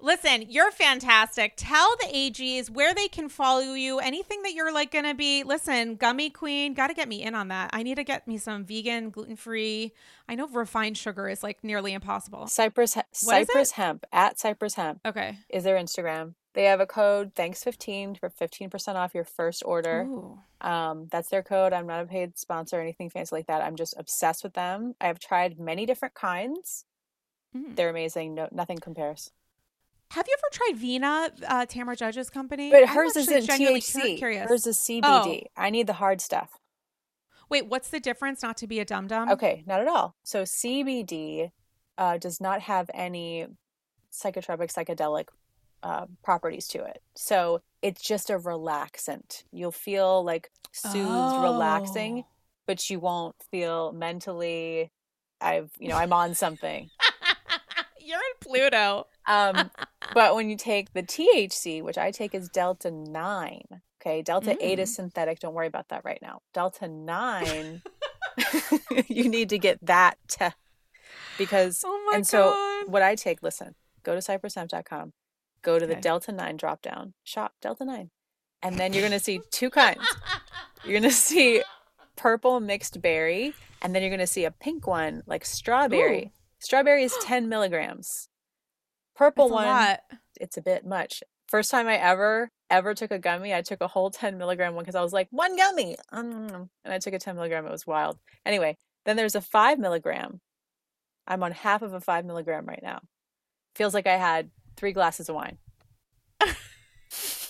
Listen, you're fantastic. Tell the AGs where they can follow you. Anything that you're like gonna be. Listen, Gummy Queen, got to get me in on that. I need to get me some vegan, gluten free. I know refined sugar is like nearly impossible. Cypress Cypress Hemp at Cypress Hemp. Okay, is their Instagram. They have a code thanks fifteen for fifteen percent off your first order. Um, that's their code. I'm not a paid sponsor or anything fancy like that. I'm just obsessed with them. I have tried many different kinds. Mm. They're amazing. No, nothing compares. Have you ever tried Vena, uh, Tamra Judge's company? But hers isn't THC. Curious. Hers is CBD. Oh. I need the hard stuff. Wait, what's the difference? Not to be a dum dum. Okay, not at all. So CBD uh, does not have any psychotropic, psychedelic uh, properties to it. So it's just a relaxant. You'll feel like soothed, oh. relaxing, but you won't feel mentally. I've you know I'm on something. You're in Pluto. Um, but when you take the THC, which I take is Delta 9, okay, Delta mm. 8 is mm. synthetic. Don't worry about that right now. Delta 9, you need to get that because, oh and so what I take, listen, go to cypresshemp.com, go to okay. the Delta 9 drop down, shop Delta 9. And then you're going to see two kinds. You're going to see purple mixed berry, and then you're going to see a pink one like strawberry. Ooh. Strawberry is 10 milligrams. Purple one, it's a bit much. First time I ever, ever took a gummy, I took a whole 10 milligram one because I was like, one gummy. and I took a 10 milligram. It was wild. Anyway, then there's a five milligram. I'm on half of a five milligram right now. Feels like I had three glasses of wine.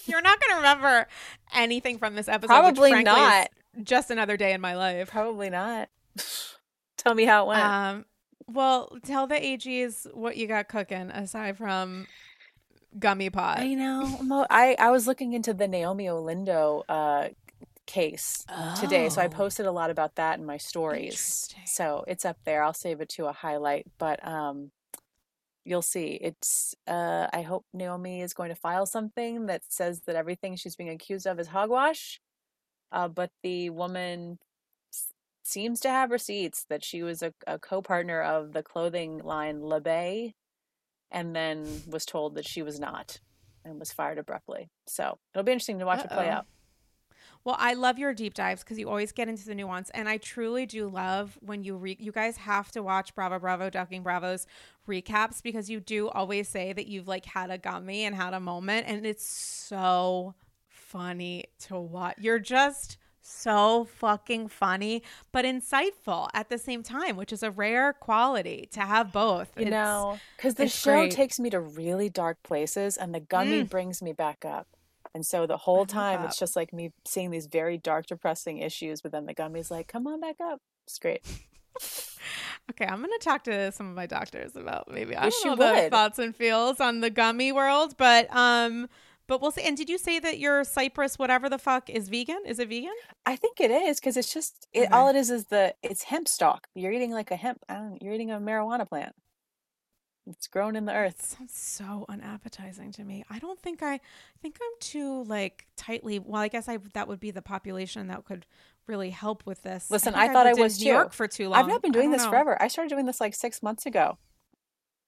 You're not going to remember anything from this episode. Probably which, frankly, not. Just another day in my life. Probably not. Tell me how it went. Um, well, tell the AGs what you got cooking aside from gummy pot. I know. I I was looking into the Naomie Olindo uh, case today, so I Oh. posted a lot about that in my stories. So it's up there. I'll save it to a highlight, but um, you'll see. It's. Uh, I hope Naomie is going to file something that says that everything she's being accused of is hogwash. Uh, but the woman seems to have receipts that she was a, a co-partner of the clothing line La Bay, and then was told that she was not, and was fired abruptly. So it'll be interesting to watch it play out. Well, I love your deep dives because you always get into the nuance, and I truly do love when you re- you guys have to watch Bravo Bravo Ducking Bravo's recaps because you do always say that you've like had a gummy and had a moment, and it's so funny to watch. You're just so fucking funny, but insightful at the same time, which is a rare quality to have both. You It's- know, because the show great. takes me to really dark places, and the gummy Mm. brings me back up. And so the whole time, it's just like me seeing these very dark, depressing issues, but then the gummy's like, "Come on back up." It's great. Okay, I'm gonna talk to some of my doctors about maybe I don't know thoughts and feels on the gummy world, but um, but we'll see. And did you say that your Cypress, whatever the fuck, is vegan? Is it vegan? I think it is because it's just it. Okay. All it is is the it's hemp stalk. You're eating like a hemp. I don't. You're eating a marijuana plant. It's grown in the earth. sounds so unappetizing to me. I don't think I, I think I'm too like tightly. Well, I guess I that would be the population that could really help with this. Listen, think I thought I in was New too. York for too long. I've not been doing this know. forever. I started doing this like six months ago.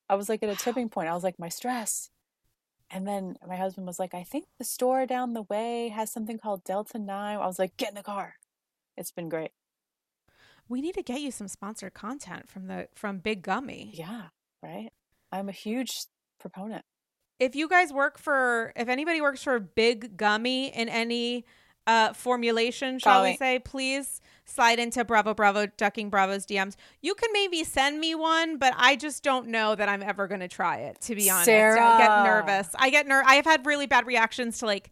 I was like at a tipping point. I was like, my stress. And then my husband was like, I think the store down the way has something called Delta 9. I was like, get in the car. It's been great. We need to get you some sponsored content from the from Big Gummy. Yeah, right? I'm a huge proponent. if you guys work for if anybody works for big gummy in any uh formulation shall we say? Please slide into bravo bravo ducking bravo's dms you can maybe send me one but i just don't know that i'm ever going to try it to be honest. I get nervous. I get ner i have had really bad reactions to like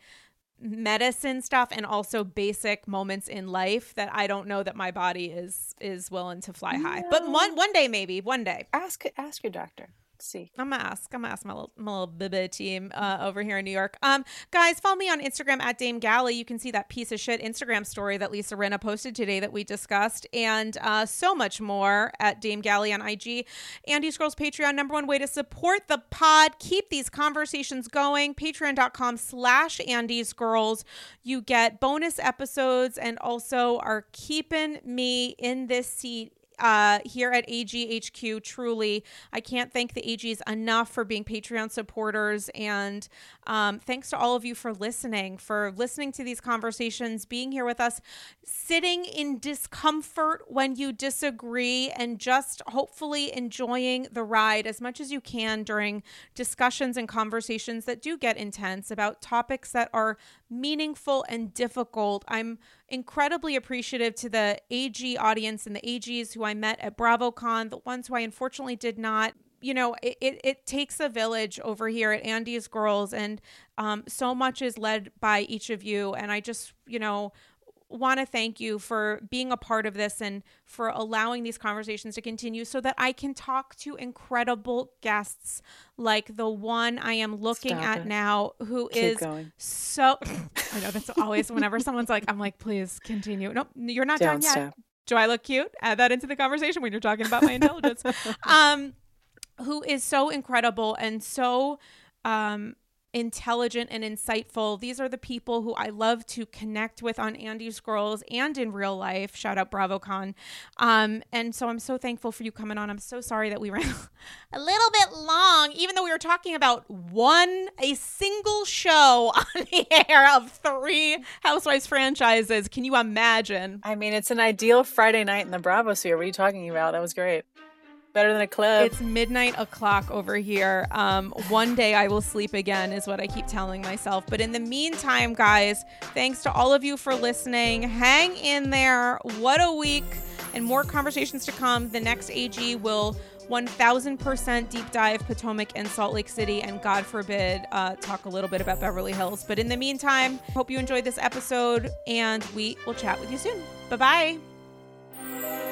medicine stuff and also basic moments in life that i don't know that my body is is willing to fly high. But one one day maybe one day. Ask ask your doctor. See. I'm gonna ask. I'm gonna ask my little, my little bibba team uh, over here in New York. Um, guys, follow me on Instagram at Dame Galley. You can see that piece of shit Instagram story that Lisa Rinna posted today that we discussed, and uh, so much more at Dame Galley on IG. Andy Scrolls Patreon, number one way to support the pod. Keep these conversations going. Patreon.com slash Andy Scrolls. You get bonus episodes and also are keeping me in this seat uh, here at AGHQ. Truly, I can't thank the AGs enough for being Patreon supporters. And um, thanks to all of you for listening, for listening to these conversations, being here with us, sitting in discomfort when you disagree, and just hopefully enjoying the ride as much as you can during discussions and conversations that do get intense about topics that are meaningful and difficult. I'm incredibly appreciative to the AG audience and the AGs who I met at BravoCon, the ones who I unfortunately did not. You know, it, it, it takes a village over here at Andy's Girls, and um, so much is led by each of you. And I just, you know, want to thank you for being a part of this and for allowing these conversations to continue so that I can talk to incredible guests like the one I am looking Stop at it. now, who Keep is going. so. I know that's always whenever someone's like, I'm like, please continue. Nope, you're not done Don't yet. stop. Do I look cute? Add that into the conversation when you're talking about my intelligence. um, who is so incredible and so um intelligent and insightful. These are the people who I love to connect with on Andy Scrolls and in real life. Shout out BravoCon. Um, and so I'm so thankful for you coming on. I'm so sorry that we ran a little bit long, even though we were talking about one, a single show on the air of three Housewives franchises. Can you imagine? I mean, it's an ideal Friday night in the Bravo sphere. What are you talking about? That was great. Better than a club. It's midnight o'clock over here. Um, one day I will sleep again, is what I keep telling myself. But in the meantime, guys, thanks to all of you for listening. Hang in there. What a week, and more conversations to come. The next AG will 1000% deep dive Potomac and Salt Lake City, and God forbid, uh, talk a little bit about Beverly Hills. But in the meantime, hope you enjoyed this episode, and we will chat with you soon. Bye bye.